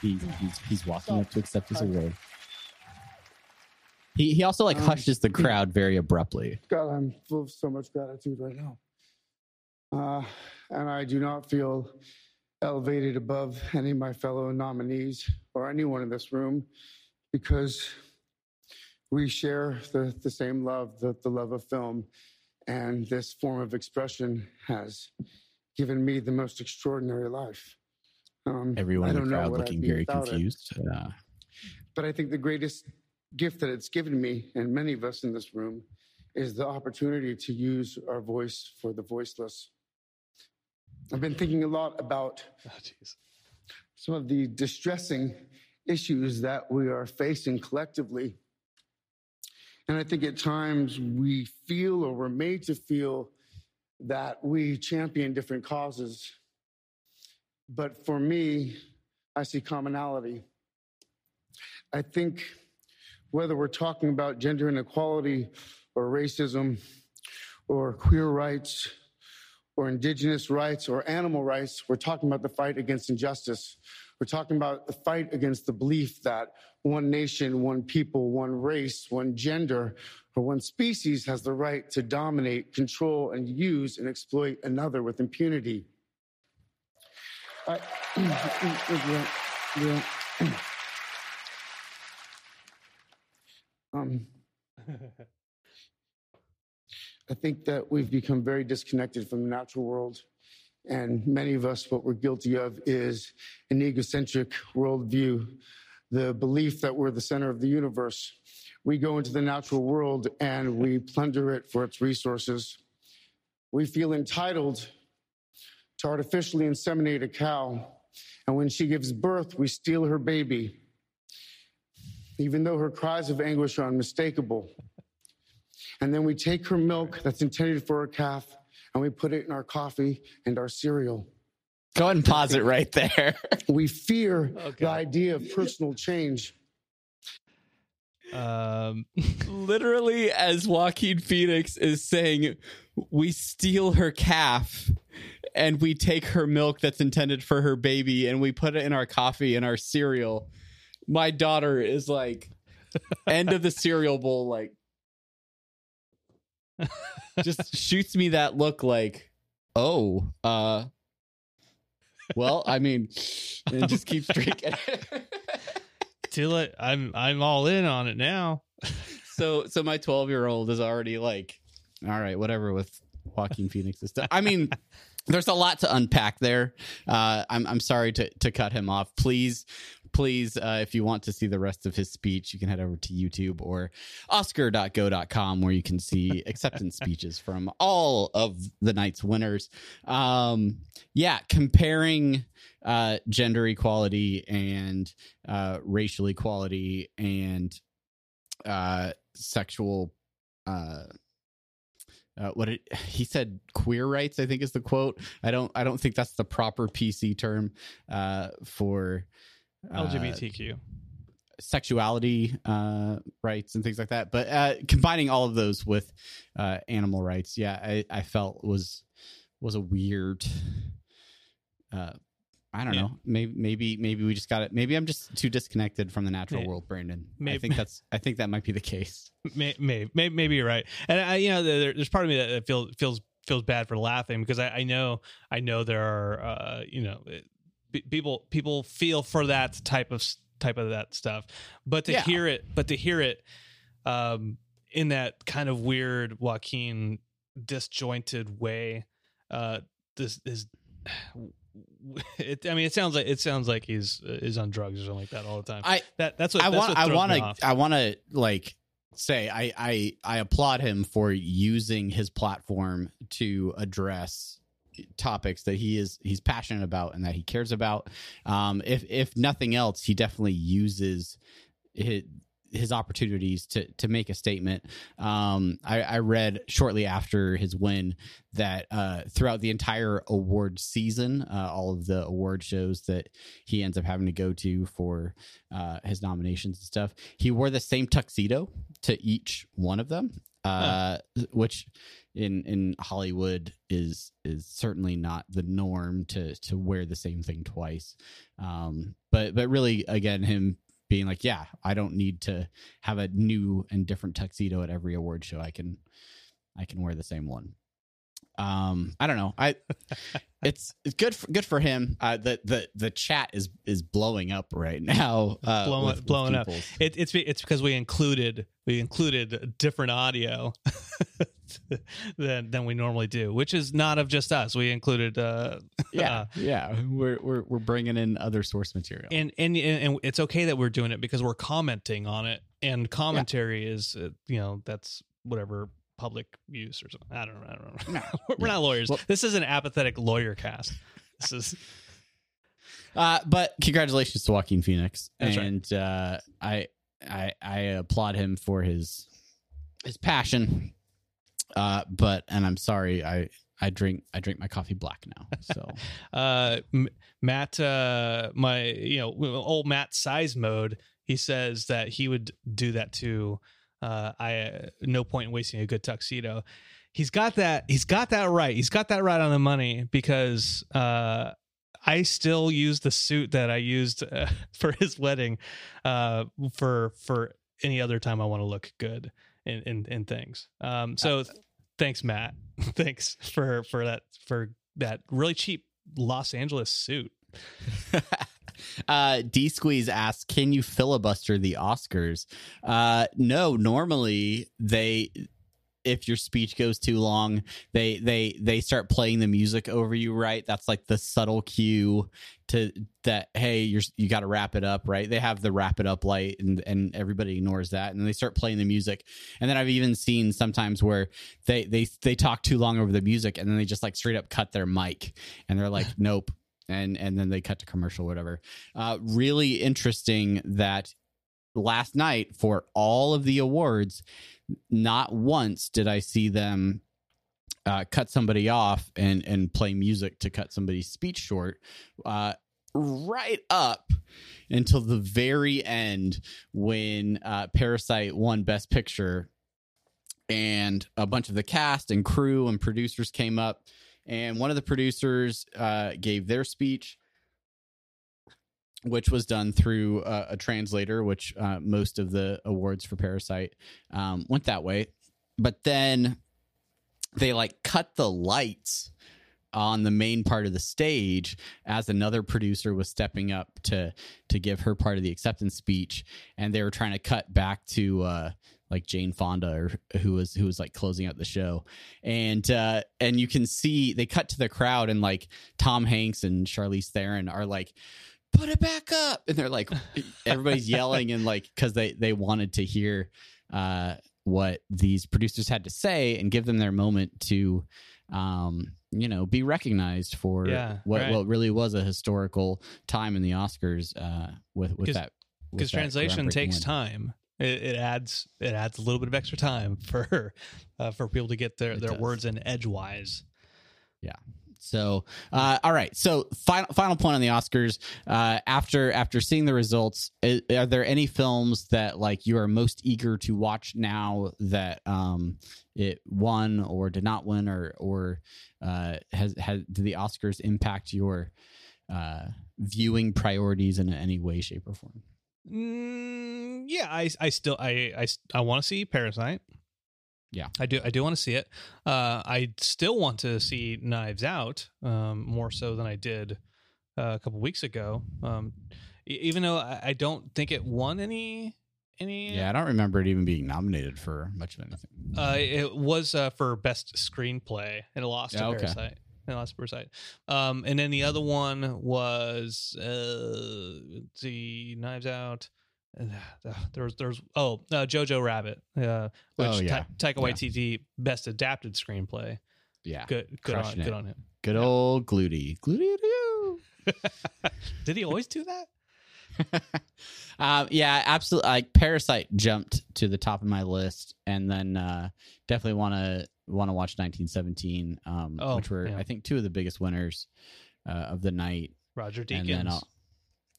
Speaker 2: He, he's he's walking up to accept his award. He he also like hushes the crowd very abruptly.
Speaker 6: God, I'm full of so much gratitude right now. Uh, and I do not feel elevated above any of my fellow nominees or anyone in this room because we share the, the same love, the, the love of film. And this form of expression has given me the most extraordinary life. Um,
Speaker 2: Everyone in the crowd looking very confused. Uh,
Speaker 6: But I think the greatest gift that it's given me, and many of us in this room, is the opportunity to use our voice for the voiceless. I've been thinking a lot about
Speaker 3: Oh.
Speaker 6: Some of the distressing issues that we are facing collectively. And I think at times we feel or we're made to feel that we champion different causes. But for me, I see commonality. I think whether we're talking about gender inequality or racism or queer rights or indigenous rights or animal rights, we're talking about the fight against injustice. We're talking about the fight against the belief that one nation, one people, one race, one gender, or one species has the right to dominate, control, and use and exploit another with impunity. I, yeah, yeah. Um, I think that we've become very disconnected from the natural world. And many of us, what we're guilty of is an egocentric worldview, the belief that we're the center of the universe. We go into the natural world and we plunder it for its resources. We feel entitled to artificially inseminate a cow. And when she gives birth, we steal her baby, even though her cries of anguish are unmistakable. And then we take her milk that's intended for her calf and we put it in our coffee and our cereal.
Speaker 2: go ahead and pause it right there.
Speaker 6: We fear
Speaker 3: Okay.
Speaker 6: the idea of personal change.
Speaker 3: Um,
Speaker 2: Literally, as Joaquin Phoenix is saying, we steal her calf and we take her milk that's intended for her baby and we put it in our coffee and our cereal. My daughter is like, end of the cereal bowl, like, just shoots me that look like, oh, uh, well, I mean, and just keeps drinking.
Speaker 3: Till it, I'm I'm all in on it now.
Speaker 2: so, so my 12 year old is already like, all right, whatever with Joaquin Phoenix's stuff. I mean, there's a lot to unpack there. Uh, I'm I'm sorry to to cut him off. Please, please, uh, if you want to see the rest of his speech, you can head over to YouTube or Oscar.go.com where you can see acceptance speeches from all of the night's winners. Um, yeah, comparing uh, gender equality and uh, racial equality and uh, sexual. Uh, uh, what it, he said queer rights i think is the quote i don't i don't think that's the proper pc term uh, for uh,
Speaker 3: LGBTQ.
Speaker 2: sexuality uh, rights and things like that but uh, combining all of those with uh, animal rights yeah I, I felt was was a weird uh, I don't
Speaker 3: Yeah.
Speaker 2: know. Maybe maybe maybe we just got it. Maybe I'm just too disconnected from the natural
Speaker 3: May-
Speaker 2: world, Brandon. I think that's I think that might be the case.
Speaker 3: May, may, may, maybe you're right, and I, you know, there, there's part of me that that feels feels feels bad for laughing because I, I know I know there are uh, you know it- pe- people people feel for that type of type of that stuff, but to
Speaker 2: Yeah.
Speaker 3: hear it, but to hear it, um, in that kind of weird Joaquin disjointed way, uh, this is. It, I mean, it sounds like it sounds like he's is on drugs or something like that all the time.
Speaker 2: I
Speaker 3: that that's what
Speaker 2: I want I want to. I want to like say I I I applaud him for using his platform to address topics that he is he's passionate about and that he cares about. Um, if if nothing else, he definitely uses his his opportunities to to make a statement. Um, I, I read shortly after his win that uh, throughout the entire award season, uh, all of the award shows that he ends up having to go to for uh, his nominations and stuff, he wore the same tuxedo to each one of them, uh, which in in Hollywood is is certainly not the norm to to wear the same thing twice. Um, but but really, again, him being like, yeah, I don't need to have a new and different tuxedo at every award show. I can I can wear the same one. Um, I don't know. I it's it's good for good for him. Uh, the the the chat is is blowing up right now. Uh,
Speaker 3: Blowing-
Speaker 2: with- with
Speaker 3: blowing up. It, it's it's because we included we included different audio than than we normally do, which is not of just us. We included uh,
Speaker 2: Yeah,
Speaker 3: uh,
Speaker 2: yeah. We're we're we're bringing in other source material.
Speaker 3: and, and and it's okay that we're doing it because we're commenting on it, and commentary is uh, you know that's whatever public use or something. I don't know. I don't know.
Speaker 2: No.
Speaker 3: we're not lawyers.
Speaker 2: Well-
Speaker 3: this is an apathetic lawyer cast. This is
Speaker 2: Uh, but congratulations to Joaquin Phoenix,
Speaker 3: That's right.
Speaker 2: and uh, I I I applaud him for his his passion. Uh, but and I'm sorry, I I drink I drink my coffee black now. So
Speaker 3: uh M- matt uh my you know old matt size mode he says that he would do that too uh i uh, no point in wasting a good tuxedo he's got that he's got that right he's got that right on the money because uh I still use the suit that I used uh, for his wedding, uh, for for any other time I want to look good in in, in things. Um, so thanks, Matt. thanks for for that for that really cheap Los Angeles suit.
Speaker 2: uh D Squeeze asks, "Can you filibuster the Oscars?" Uh no, normally they if your speech goes too long, they they they start playing the music over you, right? That's like the subtle cue to that hey, you're you got to wrap it up, right? They have the wrap it up light and and everybody ignores that and they start playing the music. And then I've even seen sometimes where they they they talk too long over the music and then they just like straight up cut their mic and they're like, "Nope." And and then they cut to commercial whatever. Uh really interesting that last night for all of the awards not once did I see them uh, cut somebody off and and play music to cut somebody's speech short. Uh, right up until the very end when uh, Parasite won Best Picture, and a bunch of the cast and crew and producers came up, and one of the producers uh, gave their speech which was done through uh, a translator, which uh, most of the awards for Parasite um, went that way. But then they like cut the lights on the main part of the stage as another producer was stepping up to to give her part of the acceptance speech and they were trying to cut back to uh like Jane Fonda or who was who was like closing out the show and uh and you can see they cut to the crowd and like Tom Hanks and Charlize Theron are like put it back up and they're like everybody's yelling and like because they they wanted to hear uh what these producers had to say and give them their moment to um you know be recognized for
Speaker 3: Yeah,
Speaker 2: what
Speaker 3: right.
Speaker 2: what really was a historical time in the oscars uh with with that
Speaker 3: because translation takes
Speaker 2: win.
Speaker 3: time. It, it adds it adds a little bit of extra time for uh, for people to get their,
Speaker 2: It
Speaker 3: their
Speaker 2: does.
Speaker 3: words in edgewise. Yeah.
Speaker 2: So, uh, all right. So, final final point on the Oscars. Uh, after after seeing the results, i are there any films that like you are most eager to watch now that um, it won or did not win, or or uh, has has did the Oscars impact your uh, viewing priorities in any way, shape, or form?
Speaker 3: Mm, yeah, I I still I I, I want to see Parasite.
Speaker 2: Yeah.
Speaker 3: I do I do want to see it. Uh, I still want to see Knives Out um, more so than I did uh, a couple weeks ago. Um, even though I, I don't think it won any any.
Speaker 2: Yeah, I don't remember it even being nominated for much of anything.
Speaker 3: Uh, it was uh, for best screenplay and it lost to
Speaker 2: Yeah, okay.
Speaker 3: And Parasite. Um, and then the other one was uh, the Knives Out. Uh, there was there's oh uh, Jojo Rabbit, uh, which
Speaker 2: Oh, yeah.
Speaker 3: Ta- Taika
Speaker 2: Yeah.
Speaker 3: Waititi best adapted screenplay.
Speaker 2: Yeah,
Speaker 3: Good good on,
Speaker 2: it.
Speaker 3: good on him.
Speaker 2: good old Gluty, Gluty.
Speaker 3: Did he always do that?
Speaker 2: um, yeah, absolutely. Like Parasite jumped to the top of my list, and then uh, definitely want to want to watch 1917, um,
Speaker 3: Oh,
Speaker 2: which were
Speaker 3: yeah.
Speaker 2: I think two of the biggest winners uh, of the night.
Speaker 3: Roger
Speaker 2: And
Speaker 3: Deakins.
Speaker 2: then I'll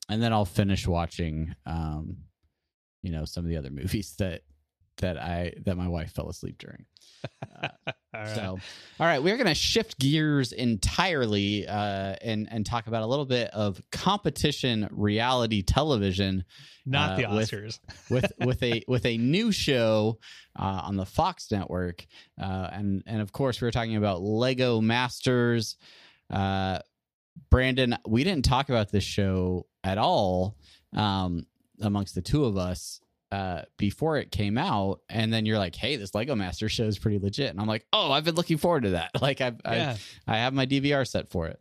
Speaker 2: and then I'll finish watching, um, you know, some of the other movies that that I that my wife fell asleep during.
Speaker 3: All right.
Speaker 2: So, all right, we're going to shift gears entirely uh, and and talk about a little bit of competition reality television
Speaker 3: not
Speaker 2: uh,
Speaker 3: the
Speaker 2: with-
Speaker 3: Oscars.
Speaker 2: with with a with a new show uh, on the Fox network, uh, and and of course we are talking about Lego Masters. Uh, Brandon, we didn't talk about this show at all um, amongst the two of us uh, before it came out, and then you're like, "Hey, this Lego Master show is pretty legit," and I'm like, "Oh, I've been looking forward to that. Like, I've,
Speaker 3: yeah.
Speaker 2: I, I have my DVR set for it."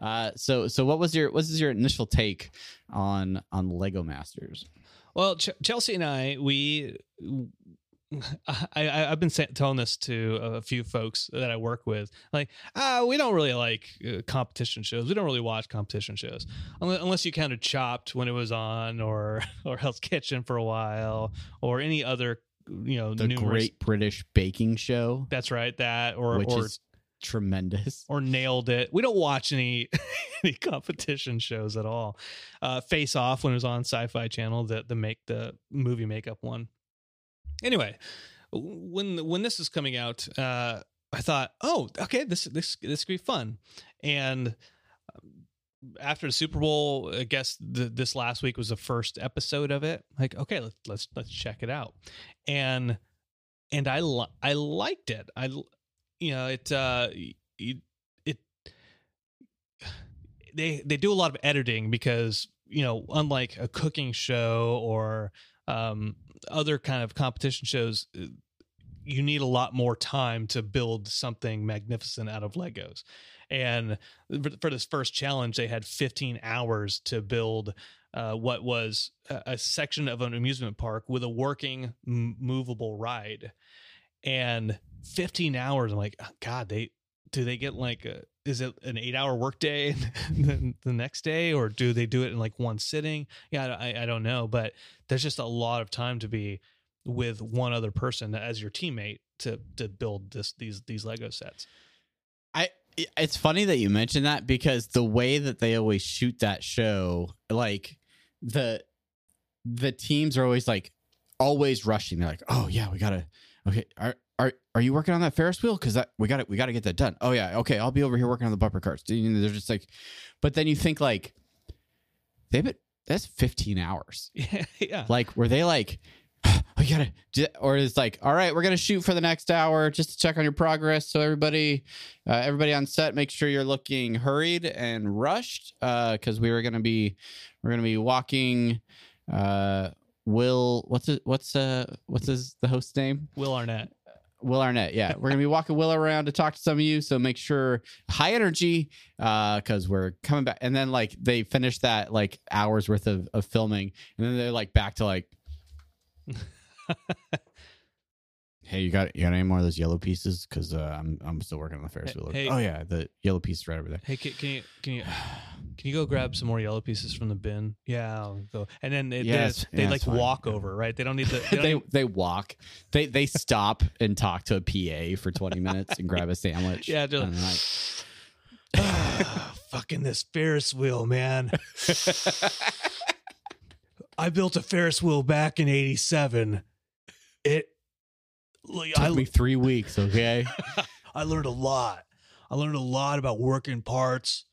Speaker 2: Uh, so so what was your what was your initial take on on Lego Masters?
Speaker 3: Well, Ch- Chelsea and I, we, I, I, I've been telling this to a few folks that I work with. Like, ah, we don't really like uh, competition shows. We don't really watch competition shows unless, you counted Chopped when it was on, or or Hell's Kitchen for a while, or any other, you know,
Speaker 2: the
Speaker 3: numerous.
Speaker 2: Great British Baking Show,
Speaker 3: That's right. That or
Speaker 2: which
Speaker 3: or
Speaker 2: is tremendous.
Speaker 3: or nailed it. We don't watch any any competition shows at all. Uh, Face Off when it was on Sci-Fi Channel, the the make the movie makeup one. Anyway, when when this is coming out, uh, I thought, oh, okay, this this this could be fun. And um, after the Super Bowl, I guess the, this last week was the first episode of it. Like, okay, let's let's let's check it out. And and I li- I liked it. I you know it uh it, it they they do a lot of editing because you know unlike a cooking show or um other kind of competition shows uh, you need a lot more time to build something magnificent out of legos. And for- this first challenge they had 15 hours to build uh, what was a, section of an amusement park with a working movable ride. And 15 hours i'm like oh, god they do they get like a, is it an eight hour workday the, the next day or do they do it in like one sitting yeah I, I don't know but there's just a lot of time to be with one other person as your teammate to to build this these these lego sets
Speaker 2: I it's funny that you mentioned that because the way that they always shoot that show, like the the teams are always like always rushing. They're like, "Oh yeah, we gotta okay." Are are you working on that Ferris wheel? Because that we got it. we got to get that done. Oh yeah, okay. I'll be over here working on the bumper carts. They're just like, but then you think like they've been that's fifteen hours.
Speaker 3: yeah yeah
Speaker 2: Like, were they like, we gotta, or it's like, all right, we're gonna shoot for the next hour just to check on your progress. So everybody, uh, everybody on set, make sure you're looking hurried and rushed, because we were gonna be, we're gonna be walking. Uh, Will, what's it, what's uh, what's his the host's name?
Speaker 3: Will Arnett.
Speaker 2: Will Arnett. Yeah, we're gonna be walking Will around to talk to some of you. So make sure high energy, uh, because we're coming back. And then like they finish that like hours worth of, of filming, and then they're like back to like, hey, you got you got any more of those yellow pieces? Because uh, I'm I'm still working on the Ferris wheel.
Speaker 3: hey.
Speaker 2: oh yeah, the yellow piece right over there.
Speaker 3: Hey, can, can you can you can you go grab some more yellow pieces from the bin? Yeah, I'll go. And then they,
Speaker 2: Yes,
Speaker 3: they, they
Speaker 2: yeah,
Speaker 3: like walk over, right? They don't need to. They, don't
Speaker 2: they
Speaker 3: need-
Speaker 2: they walk. They they stop and talk to a PA for 20 minutes and grab a sandwich.
Speaker 3: Yeah, they're like-
Speaker 2: like,
Speaker 3: "Ah, fucking this Ferris wheel, man. I built a Ferris wheel back in '87. It. Like,
Speaker 2: took
Speaker 3: I,
Speaker 2: me three weeks. Okay.
Speaker 3: I learned a lot. I learned a lot about working parts.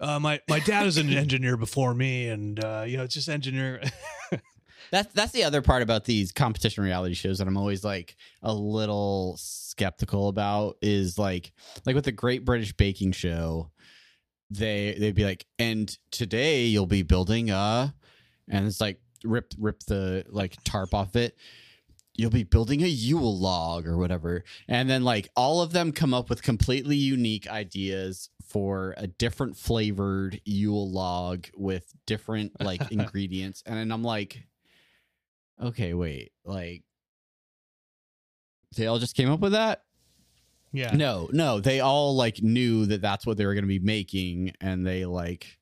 Speaker 3: Uh, my my dad was an engineer before me, and uh, you know, just engineer.
Speaker 2: That's that's the other part about these competition reality shows that I'm always like a little skeptical about is like like with the Great British Baking Show, they they'd be like, and today you'll be building a, and it's like rip rip the like tarp off it. You'll be building a Yule log or whatever, and then like all of them come up with completely unique ideas for a different flavored Yule log with different like ingredients, and then I'm like okay, wait, like they all just came up with that?
Speaker 3: yeah,
Speaker 2: No, no, they all like knew that that's what they were going to be making, and they like,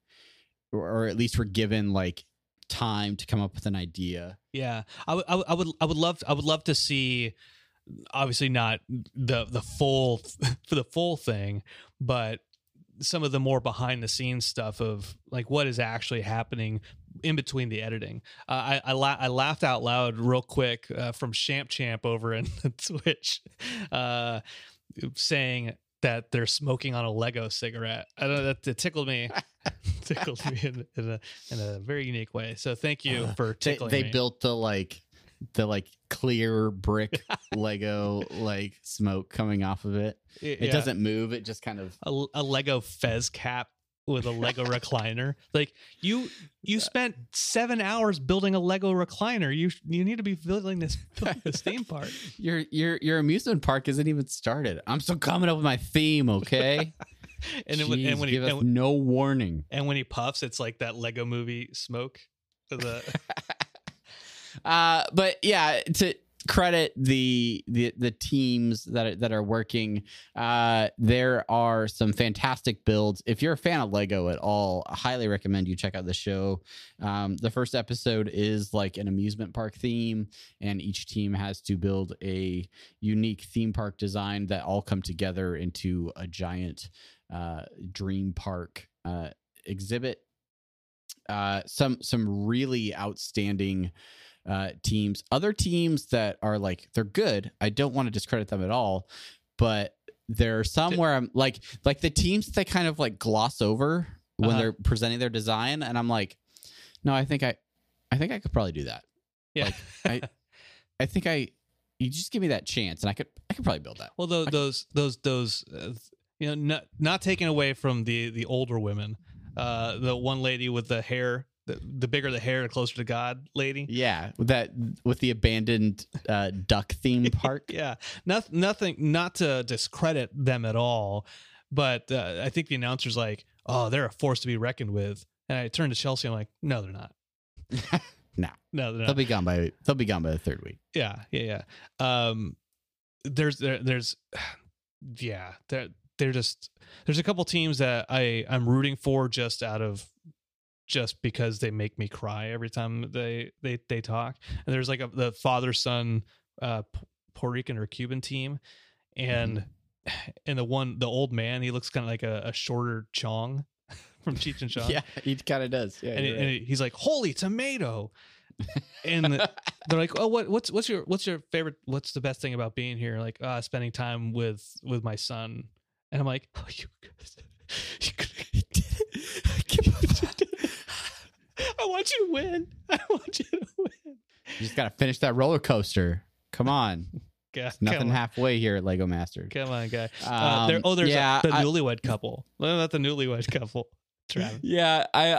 Speaker 2: or, or at least were given like time to come up with an idea.
Speaker 3: Yeah, I would, I would, I would, I would love, I would love to see. Obviously, not the the full for the full thing, but some of the more behind the scenes stuff of like what is actually happening in between the editing. Uh, I I, la- I laughed out loud real quick uh, from Champ Champ over in Twitch, uh, saying that they're smoking on a Lego cigarette. I don't know that it tickled me, tickled me in, in a in a very unique way. So thank you
Speaker 2: Uh,
Speaker 3: for
Speaker 2: They,
Speaker 3: tickling
Speaker 2: they
Speaker 3: me.
Speaker 2: built the like the like clear brick Lego like smoke coming off of it. It
Speaker 3: Yeah.
Speaker 2: doesn't move. It just kind of
Speaker 3: a, a Lego Fez cap with a Lego recliner. Like you, you spent seven hours building a Lego recliner. You you need to be building this building this theme park.
Speaker 2: your your your amusement park isn't even started. I'm still coming up with my theme, okay?
Speaker 3: And then when, and
Speaker 2: Jeez,
Speaker 3: when he and,
Speaker 2: no warning.
Speaker 3: and when he puffs, it's like that Lego movie smoke. The
Speaker 2: uh, but yeah, to credit the the the teams that are, that are working, uh, there are some fantastic builds. If you're a fan of Lego at all, I highly recommend you check out the show. Um, the first episode is like an amusement park theme, and each team has to build a unique theme park design that all come together into a giant uh, dream park uh, exhibit. Uh, some some really outstanding uh, teams. Other teams that are like they're good. I don't want to discredit them at all, but there are some where I'm like like the teams that they kind of like gloss over when
Speaker 3: Uh-huh.
Speaker 2: they're presenting their design, and I'm like, no, I think I, I think I could probably do that.
Speaker 3: yeah.
Speaker 2: I, I think I, you just give me that chance, and I could I could probably build that.
Speaker 3: well, those those those those uh, you know not not taken away from the the older women. Uh, the one lady with the hair. The, the bigger the hair, the closer to God, lady.
Speaker 2: Yeah, with that with the abandoned uh, duck theme park.
Speaker 3: yeah nothing nothing not to discredit them at all but uh, i think the announcer's like oh they're a force to be reckoned with and i turned to chelsea i'm like no they're not
Speaker 2: No.
Speaker 3: no they're
Speaker 2: They'll be gone by they'll be gone by the third week.
Speaker 3: yeah yeah yeah um there's there, there's yeah they're they're just there's a couple teams that i i'm rooting for just out of just because they make me cry every time they they they talk. And there's like a the father son uh puerto rican or cuban team and and the one the old man he looks kind of like a, a shorter chong from cheech and chong.
Speaker 2: Yeah, he kind of does. Yeah,
Speaker 3: and,
Speaker 2: you're
Speaker 3: and he's like holy tomato! And they're like oh what what's what's your what's your favorite what's the best thing about being here? Like uh spending time with with my son. And i'm like oh you you could I want you to win. I want you to win.
Speaker 2: You just got to finish that roller coaster. Come on.
Speaker 3: Ga-
Speaker 2: Nothing
Speaker 3: on.
Speaker 2: halfway here at Lego Masters.
Speaker 3: Come on, guy. Uh, there,
Speaker 2: Um,
Speaker 3: oh, there's a- the
Speaker 2: I-
Speaker 3: newlywed couple. What about the newlywed couple? Travis.
Speaker 2: Yeah, I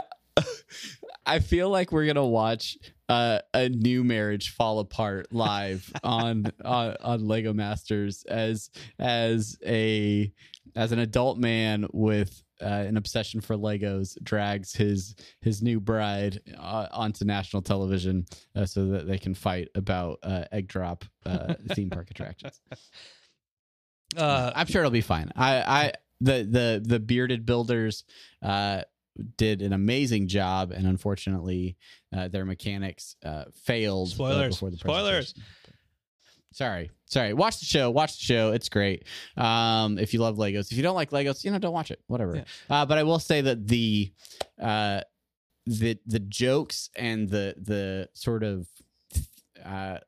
Speaker 2: I feel like we're gonna watch uh, a new marriage fall apart live on on on Lego Masters as as a as an adult man with uh, an obsession for Legos drags his his new bride uh, onto national television uh, so that they can fight about uh, egg drop uh, theme park attractions.
Speaker 3: Uh,
Speaker 2: I'm sure it'll be fine. I, I the the the bearded builders uh, did an amazing job, and unfortunately, uh, their mechanics uh, failed.
Speaker 3: Spoilers.
Speaker 2: before the
Speaker 3: Spoilers.
Speaker 2: Sorry, sorry. Watch the show. Watch the show. It's great. Um, if you love Legos, if you don't like Legos, you know, don't watch it. Whatever.
Speaker 3: Yeah.
Speaker 2: Uh, but I will say that the uh, the the jokes and the the sort of uh,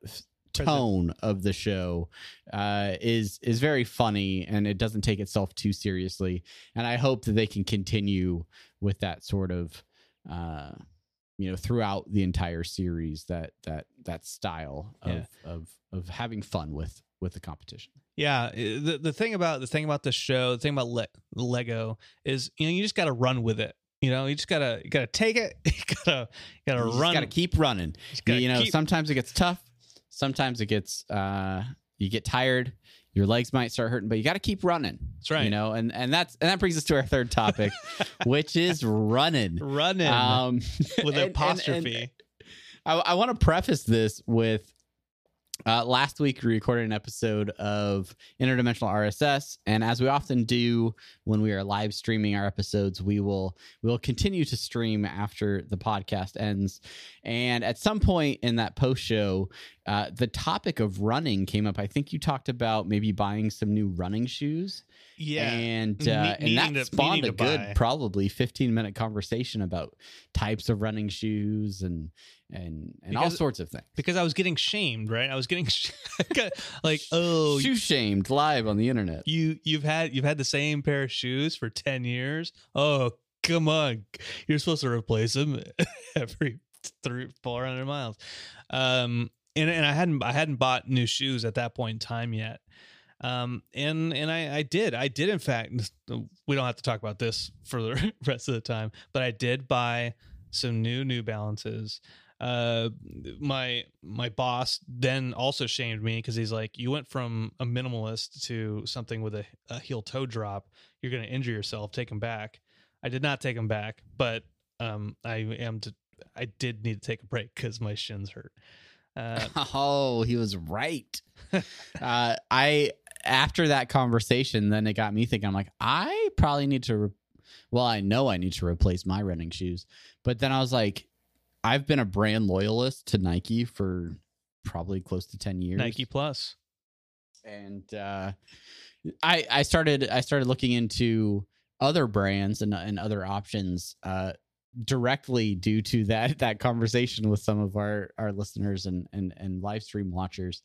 Speaker 2: tone of the show uh, is is very funny and it doesn't take itself too seriously. And I hope that they can continue with that sort of uh, you know throughout the entire series that that that style of
Speaker 3: Yeah.
Speaker 2: of of having fun with with the competition.
Speaker 3: Yeah, the the thing about the thing about the show, the thing about Le- Lego is you know you just got to run with it. You know, you just gotta you gotta take it. You gotta you gotta
Speaker 2: You
Speaker 3: run.
Speaker 2: got to keep running.
Speaker 3: gotta
Speaker 2: you know,
Speaker 3: keep-
Speaker 2: sometimes it gets tough. Sometimes it gets uh you get tired. Your legs might start hurting, but you got to keep running.
Speaker 3: That's right.
Speaker 2: You know, and and that's and that brings us to our third topic, which is running.
Speaker 3: running
Speaker 2: Um,
Speaker 3: with
Speaker 2: and-
Speaker 3: an
Speaker 2: and-
Speaker 3: apostrophe.
Speaker 2: and I, I want to preface this with uh, last week we recorded an episode of interdimensional RSS, and as we often do when we are live streaming our episodes, we will we will continue to stream after the podcast ends. And at some point in that post show, uh, the topic of running came up. I think you talked about maybe buying some new running shoes
Speaker 3: yeah,
Speaker 2: and uh, and that
Speaker 3: to-
Speaker 2: spawned a good
Speaker 3: buy.
Speaker 2: probably 15 minute conversation about types of running shoes and and and all sorts of things.
Speaker 3: because I was getting shamed, right? I was getting sh- like, oh,
Speaker 2: shoe shamed live on the internet.
Speaker 3: You you've had you've had the same pair of shoes for 10 years? Oh come on. You're supposed to replace them every three 400 miles. Um and, and i hadn't i hadn't bought new shoes at that point in time yet um and and i i did. I did in fact we don't have to talk about this for the rest of the time but i did buy some new new balances. Uh my my boss then also shamed me because he's like you went from a minimalist to something with a, a heel toe drop. You're going to injure yourself. Take them back. I did not take them back but um i am to i did need to take a break because my shins hurt. Uh
Speaker 2: oh he was right. Uh i after that conversation then it got me thinking i'm like i probably need to re- well i know i need to replace my running shoes but then i was like i've been a brand loyalist to nike for probably close to 10 years.
Speaker 3: Nike plus.
Speaker 2: And uh, I I started I started looking into other brands and and other options uh, directly due to that that conversation with some of our our listeners and and and live stream watchers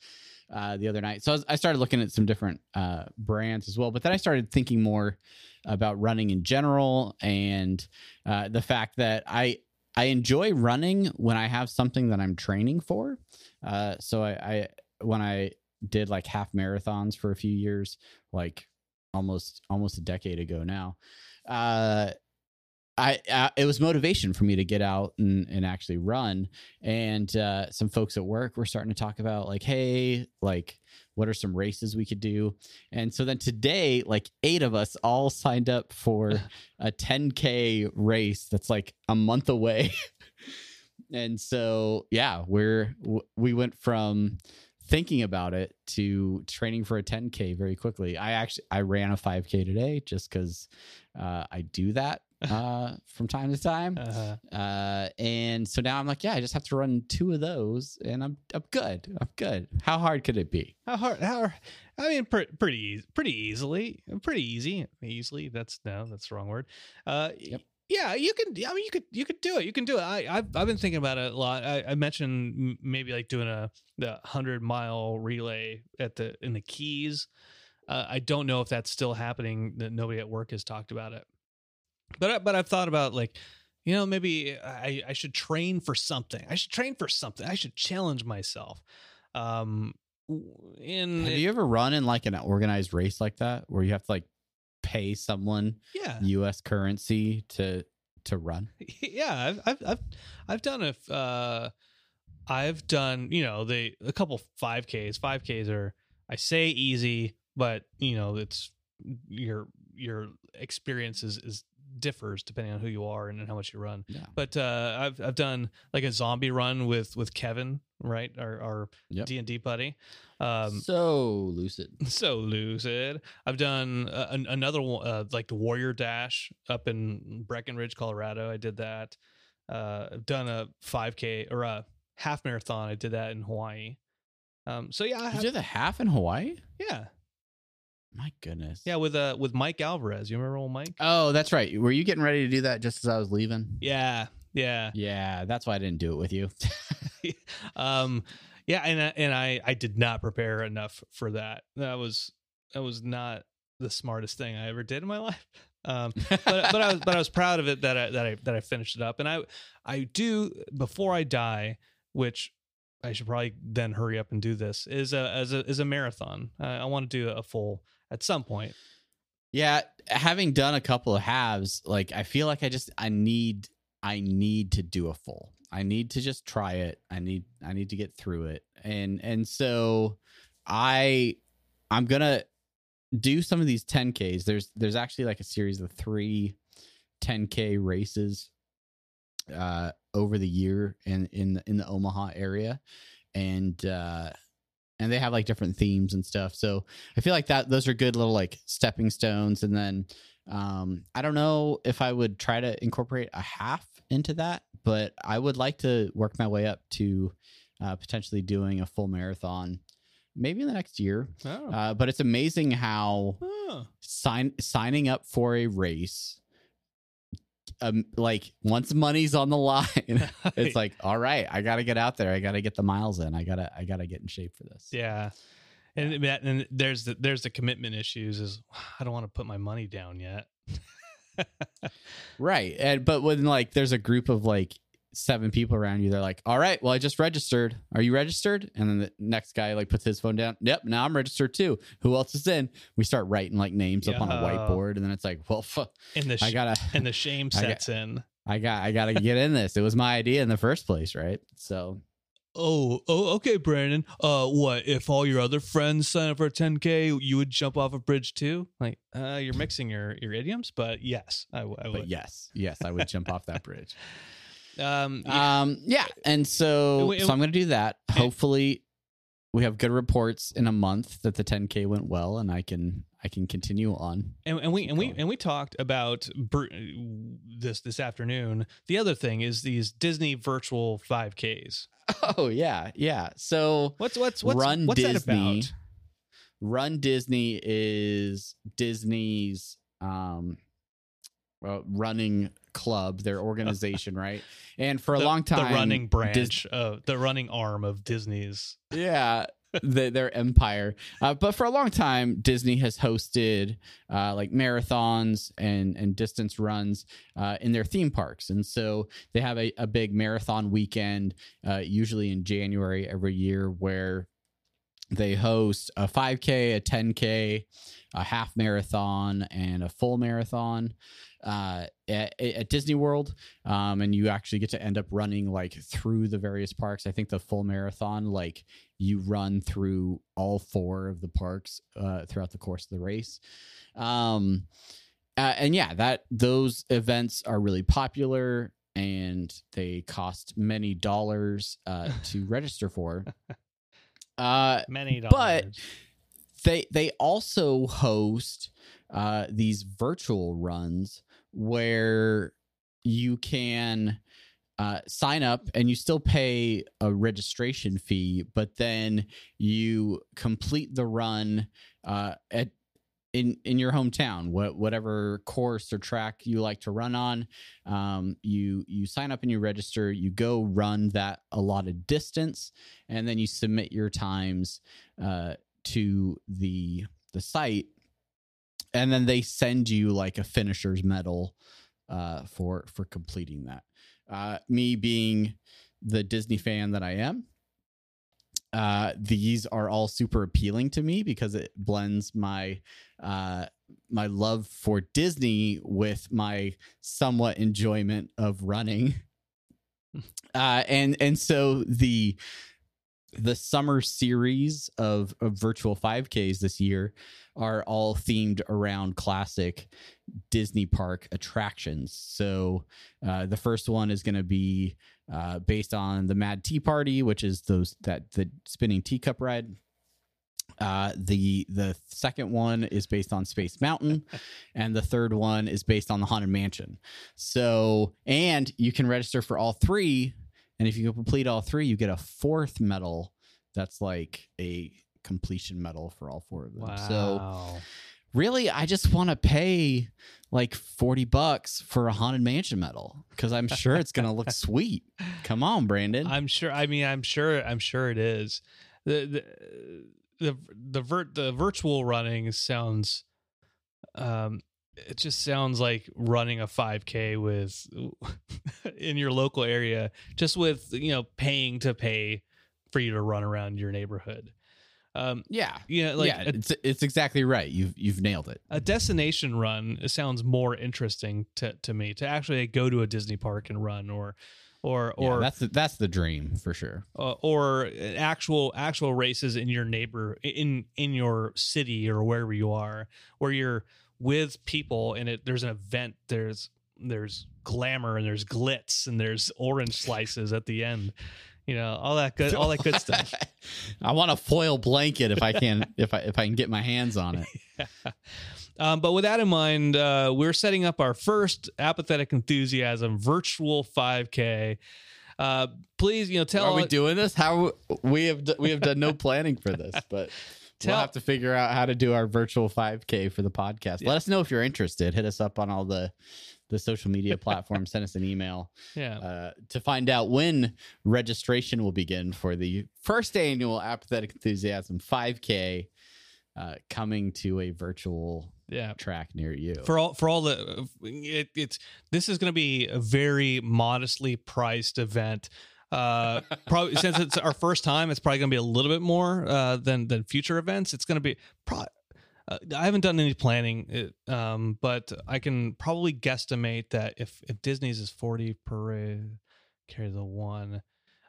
Speaker 2: uh, the other night. So I, was, I started looking at some different uh, brands as well, but then I started thinking more about running in general and uh, the fact that I I enjoy running when I have something that I'm training for. Uh, so I, I when I did like half marathons for a few years, like almost almost a decade ago now. Uh, I uh, it was motivation for me to get out and, and actually run. And uh, some folks at work were starting to talk about like, hey, like what are some races we could do? And so then today, like eight of us all signed up for a 10k race that's like a month away. and so yeah, we're we went from thinking about it to training for a 10k very quickly. I actually I ran a 5k today just because uh, I do that uh, from time to time.
Speaker 3: uh,
Speaker 2: Uh, and so now I'm like, yeah, I just have to run two of those, and I'm I'm good. I'm good. How hard could it be?
Speaker 3: how hard how i mean pre- pretty eas- pretty easily pretty easy easily that's no that's the wrong word uh
Speaker 2: Yep.
Speaker 3: yeah you can i mean you could you could do it you can do it i i've, I've been thinking about it a lot i, I mentioned maybe like doing a the 100 mile relay at the in the keys uh, i don't know if that's still happening that nobody at work has talked about it but I- but i've thought about like you know, maybe I, I should train for something. I should train for something. I should challenge myself. Um, in
Speaker 2: Have you ever run in like an organized race like that where you have to like pay someone
Speaker 3: yeah,
Speaker 2: U.S. currency to to run?
Speaker 3: yeah, I've I've I've, I've done a uh, I've done you know the a couple five Ks. Five Ks are I say easy, but you know it's your your experience is, is differs depending on who you are and how much you run.
Speaker 2: Yeah.
Speaker 3: But uh, I've I've done like a zombie run with with Kevin, right? Our our D and D buddy. Um,
Speaker 2: so lucid.
Speaker 3: so lucid. I've done uh, an, another one, uh, like the Warrior Dash up in Breckenridge, Colorado. I did that. Uh, I've done a 5K or a half marathon. I did that in Hawaii. Um, so yeah, I
Speaker 2: You did the half in Hawaii?
Speaker 3: yeah,
Speaker 2: My goodness.
Speaker 3: yeah, with uh with Mike Alvarez. You remember old Mike?
Speaker 2: Oh, that's right. Were you getting ready to do that just as I was leaving?
Speaker 3: Yeah, yeah.
Speaker 2: Yeah, that's why I didn't do it with you.
Speaker 3: um yeah and I- and i i did not prepare enough for that that was that was not the smartest thing i ever did in my life um but but i was but i was proud of it that i that i that i finished it up and i i do before i die which i should probably then hurry up and do this is a as a is a marathon i, I want to do a full at some point
Speaker 2: yeah, having done a couple of halves, like I feel like I just I need I need to do a full. I need to just try it. I need I need to get through it. And and so I I'm going to do some of these 10Ks. There's there's actually like a series of 3 10K races uh over the year in in in the Omaha area and uh and they have like different themes and stuff. So I feel like that those are good little like stepping stones. And then um, I don't know if I would try to incorporate a half into that, but I would like to work my way up to uh, potentially doing a full marathon, maybe in the next year.
Speaker 3: oh,
Speaker 2: Uh, but it's amazing how
Speaker 3: oh.
Speaker 2: sign signing up for a race. Um, like once money's on the line, it's like, all right, I got to get out there. I got to get the miles in. I gotta, I gotta get in shape for this.
Speaker 3: yeah and and there's the there's the commitment issues is i don't want to put my money down yet
Speaker 2: Right. And but when like there's a group of like seven people around you, they're like, All right, well, I just registered. Are you registered? And then the next guy like puts his phone down. Yep, now I'm registered too. Who else is in? We start writing like names up on a whiteboard, and then it's like, Well, fu-
Speaker 3: and the
Speaker 2: I gotta
Speaker 3: and the shame
Speaker 2: I got-
Speaker 3: sets in.
Speaker 2: I got I gotta get in this. It was my idea in the first place, right? So
Speaker 3: Oh, oh, okay, Brandon. Uh, what if all your other friends sign up for 10k? You would jump off a bridge too? Like, uh, you're mixing your your idioms, but yes, I, w- I
Speaker 2: but
Speaker 3: would.
Speaker 2: yes, yes, I would jump off that bridge.
Speaker 3: Um, yeah,
Speaker 2: Um, yeah, and so
Speaker 3: And we-
Speaker 2: so I'm gonna do that. Hopefully, we have good reports in a month that the 10k went well, and I can I can continue on.
Speaker 3: and, and we and we and we talked about br- this this afternoon. The other thing is these Disney virtual 5ks.
Speaker 2: Oh yeah, yeah. So
Speaker 3: What's what's what's
Speaker 2: Run
Speaker 3: what's that
Speaker 2: Disney.
Speaker 3: about?
Speaker 2: Run Disney is Disney's um well, running club, their organization, right? And for a
Speaker 3: The-
Speaker 2: long time,
Speaker 3: the running
Speaker 2: Dis-
Speaker 3: branch of the running arm of Disney's.
Speaker 2: yeah the, their empire uh, but for a long time disney has hosted uh, like marathons and and distance runs uh, in their theme parks and so they have a, a big marathon weekend uh, usually in january every year where they host a 5k a 10k a half marathon and a full marathon uh, at, at Disney World, um, and you actually get to end up running like through the various parks. I think the full marathon, like you run through all four of the parks uh, throughout the course of the race. Um, uh, and yeah, that those events are really popular and they cost many dollars uh, to register for. Uh,
Speaker 3: Many
Speaker 2: But- they they also host uh, these virtual runs where you can uh, sign up and you still pay a registration fee, but then you complete the run uh, at in in your hometown, what whatever course or track you like to run on. Um, you you sign up and you register. You go run that allotted distance, and then you submit your times uh, to the the site, and then they send you like a finisher's medal uh, for for completing that. Uh, me being the Disney fan that I am, uh, these are all super appealing to me because it blends my uh, my love for Disney with my somewhat enjoyment of running. Uh, and and so the the summer series of, of virtual 5Ks this year are all themed around classic Disney park attractions. So uh, the first one is going to be uh, based on the Mad Tea Party, which is those that the spinning teacup ride. Uh, the the second one is based on Space Mountain, and the third one is based on the Haunted Mansion. So, and you can register for all three, and if you complete all three, you get a fourth medal. That's like a completion medal for all four of them.
Speaker 3: Wow.
Speaker 2: So, really, I just want to pay like forty bucks for a Haunted Mansion medal because I'm sure it's gonna look sweet. Come on, Brandon.
Speaker 3: I'm sure. I mean, I'm sure. I'm sure it is. The the the the, vir- the virtual running sounds. Um, it just sounds like running a 5K with in your local area, just with you know paying to pay for you to run around your neighborhood. Um,
Speaker 2: yeah,
Speaker 3: yeah, like
Speaker 2: yeah,
Speaker 3: a,
Speaker 2: it's it's exactly right. You've you've nailed it.
Speaker 3: a destination run sounds more interesting to to me to actually go to a Disney park and run or or
Speaker 2: Yeah,
Speaker 3: or
Speaker 2: that's the, that's the dream for sure.
Speaker 3: uh, or actual actual races in your neighbor in in your city or wherever you are where you're with people and it there's an event there's there's glamour and there's glitz and there's orange slices at the end you know all that good all that good stuff
Speaker 2: I want a foil blanket if I can if I if I can get my hands on it.
Speaker 3: um, but with that in mind uh, we're setting up our first apathetic enthusiasm virtual 5k uh, please you know tell
Speaker 2: Are we doing this? How we have d- we have done no planning for this, but
Speaker 3: Tell-
Speaker 2: we'll have to figure out how to do our virtual 5K for the podcast. Let us know if you're interested. Hit us up on all the the social media platforms. Send us an email
Speaker 3: yeah
Speaker 2: uh, to find out when registration will begin for the first annual Apathetic Enthusiasm 5K uh, coming to a virtual
Speaker 3: yeah
Speaker 2: track near you.
Speaker 3: for all for all the it, it's this is going to be a very modestly priced event uh probably since it's our first time it's probably going to be a little bit more uh than than future events it's going to be pro- uh, I haven't done any planning, uh, um, but I can probably guesstimate that if, if Disney's is forty per uh, carry the one,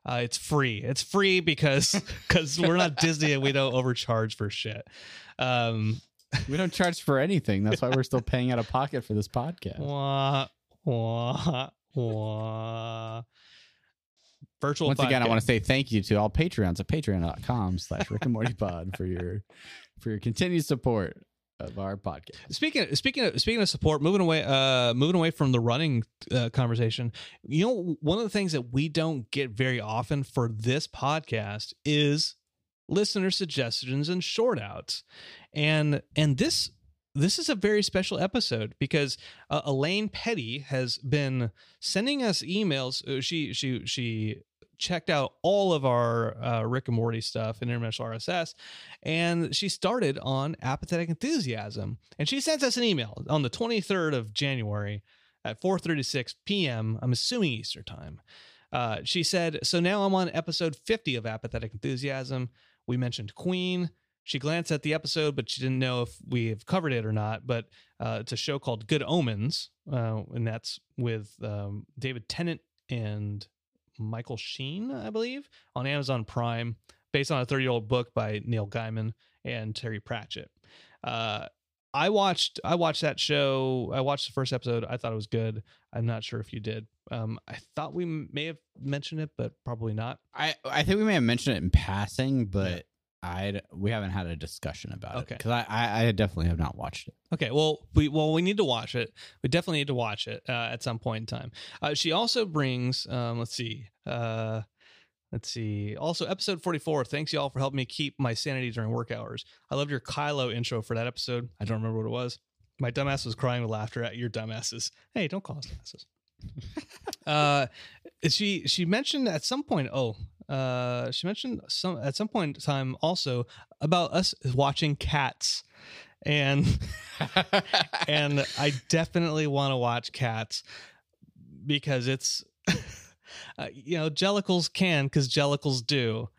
Speaker 3: uh, it's free. It's free because because we're not Disney and we don't overcharge for shit. Um,
Speaker 2: we don't charge for anything. That's why we're still paying out of pocket for this podcast.
Speaker 3: Wah, wah, wah. Virtual.
Speaker 2: Once again, I want to say thank you to all Patreons at patreon.com slash Rick and Morty Pod for your for your continued support of our podcast.
Speaker 3: Speaking speaking of speaking of support, moving away uh moving away from the running uh, conversation, you know one of the things that we don't get very often for this podcast is listener suggestions and short outs. And and this this is a very special episode because uh, Elaine Petty has been sending us emails. Uh, She she she checked out all of our uh, Rick and Morty stuff in International RSS, and she started on Apathetic Enthusiasm. And she sent us an email on the 23rd of January at 4:36 p.m. I'm assuming Easter time. Uh, she said, "So now I'm on episode 50 of Apathetic Enthusiasm. We mentioned Queen." She glanced at the episode, but she didn't know if we have covered it or not. But uh, it's a show called Good Omens, uh, and that's with um, David Tennant and Michael Sheen, I believe, on Amazon Prime, based on a 30 year old book by Neil Gaiman and Terry Pratchett. Uh, I watched I watched that show. I watched the first episode. I thought it was good. I'm not sure if you did. Um, I thought we may have mentioned it, but probably not.
Speaker 2: I I think we may have mentioned it in passing, but I we haven't had a discussion about
Speaker 3: Okay.
Speaker 2: it because I, I I definitely have not watched it.
Speaker 3: Okay, well, we well we need to watch it. We definitely need to watch it uh, at some point in time. Uh, she also brings, um, let's see, uh, let's see. Also, episode forty-four. Thanks y'all for helping me keep my sanity during work hours. I loved your Kylo intro for that episode. I don't remember what it was. My dumbass was crying with laughter at your dumbasses. Hey, don't call us dumbasses. uh, she she mentioned at some point. Oh, uh, she mentioned some at some point in time also about us watching cats and and I definitely want to watch Cats because it's uh, you know jellicles can because jellicles do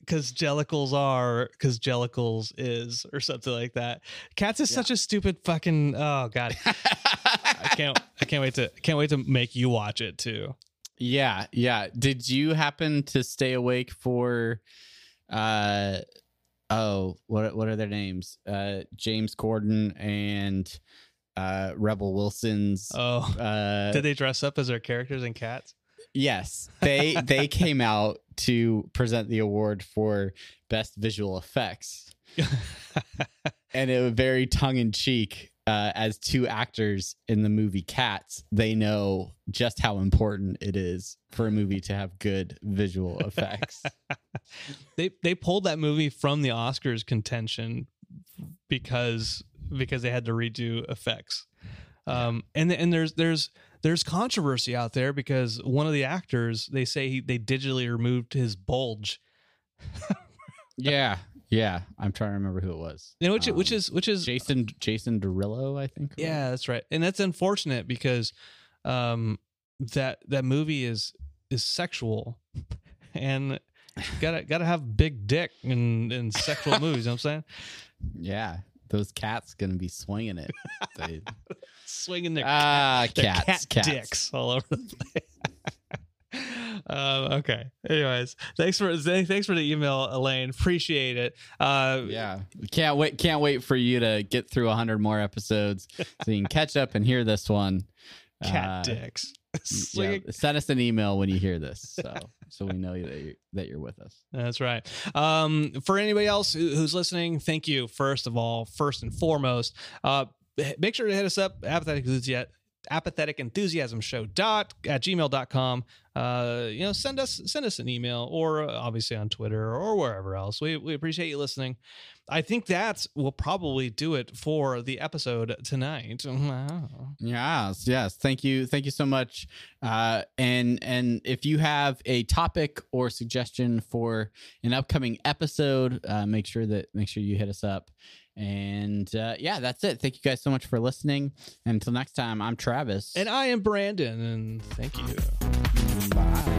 Speaker 3: because jellicles are because jellicles is or something like that. Cats is such a stupid fucking oh god. I can't I can't wait to can't wait to make you watch it too.
Speaker 2: Yeah, yeah. Did you happen to stay awake for uh oh, what what are their names? Uh James Corden and uh Rebel Wilson's
Speaker 3: Oh,
Speaker 2: uh
Speaker 3: did they dress up as their characters and Cats?
Speaker 2: Yes. They they came out to present the award for best visual effects. and it was very tongue in cheek. Uh, as two actors in the movie Cats, they know just how important it is for a movie to have good visual effects.
Speaker 3: they they pulled that movie from the Oscars contention because because they had to redo effects. Um, and and there's there's there's controversy out there because one of the actors they say he, they digitally removed his bulge,
Speaker 2: yeah, yeah. I'm trying to remember who it was.
Speaker 3: you know, which which
Speaker 2: Um,
Speaker 3: is which is
Speaker 2: Jason Jason Derulo, I think.
Speaker 3: yeah, that's right, and that's unfortunate because um, that that movie is is sexual, and gotta gotta have big dick in in sexual movies. You know what I'm saying?
Speaker 2: yeah. Those cats gonna be swinging it. They-
Speaker 3: Swinging their
Speaker 2: ah,
Speaker 3: They're
Speaker 2: cats,
Speaker 3: cat
Speaker 2: cats.
Speaker 3: dicks all over the place. Um, okay. Anyways, thanks for thanks for the email, Elaine. Appreciate it. Uh,
Speaker 2: Yeah, can't wait. Can't wait for you to get through hundred more episodes so you can catch up and hear this one.
Speaker 3: cat
Speaker 2: Uh,
Speaker 3: dicks.
Speaker 2: Yeah, send us an email when you hear this, so so we know that you're, that you're with us.
Speaker 3: That's right. Um, for anybody else who's listening, thank you. First of all, first and foremost, uh, make sure to hit us up, apathetic enthusiasm show dot at gmail.com. Uh, you know, send us send us an email or uh, obviously on Twitter or wherever else. We we appreciate you listening. I think that will probably do it for the episode tonight. Wow.
Speaker 2: Yes, yes. Thank you, thank you so much. Uh, and and if you have a topic or suggestion for an upcoming episode, uh, make sure that make sure you hit us up. And uh, yeah, that's it. Thank you guys so much for listening. And until next time, I'm Travis.
Speaker 3: And I am Brandon, and thank you.
Speaker 2: Bye.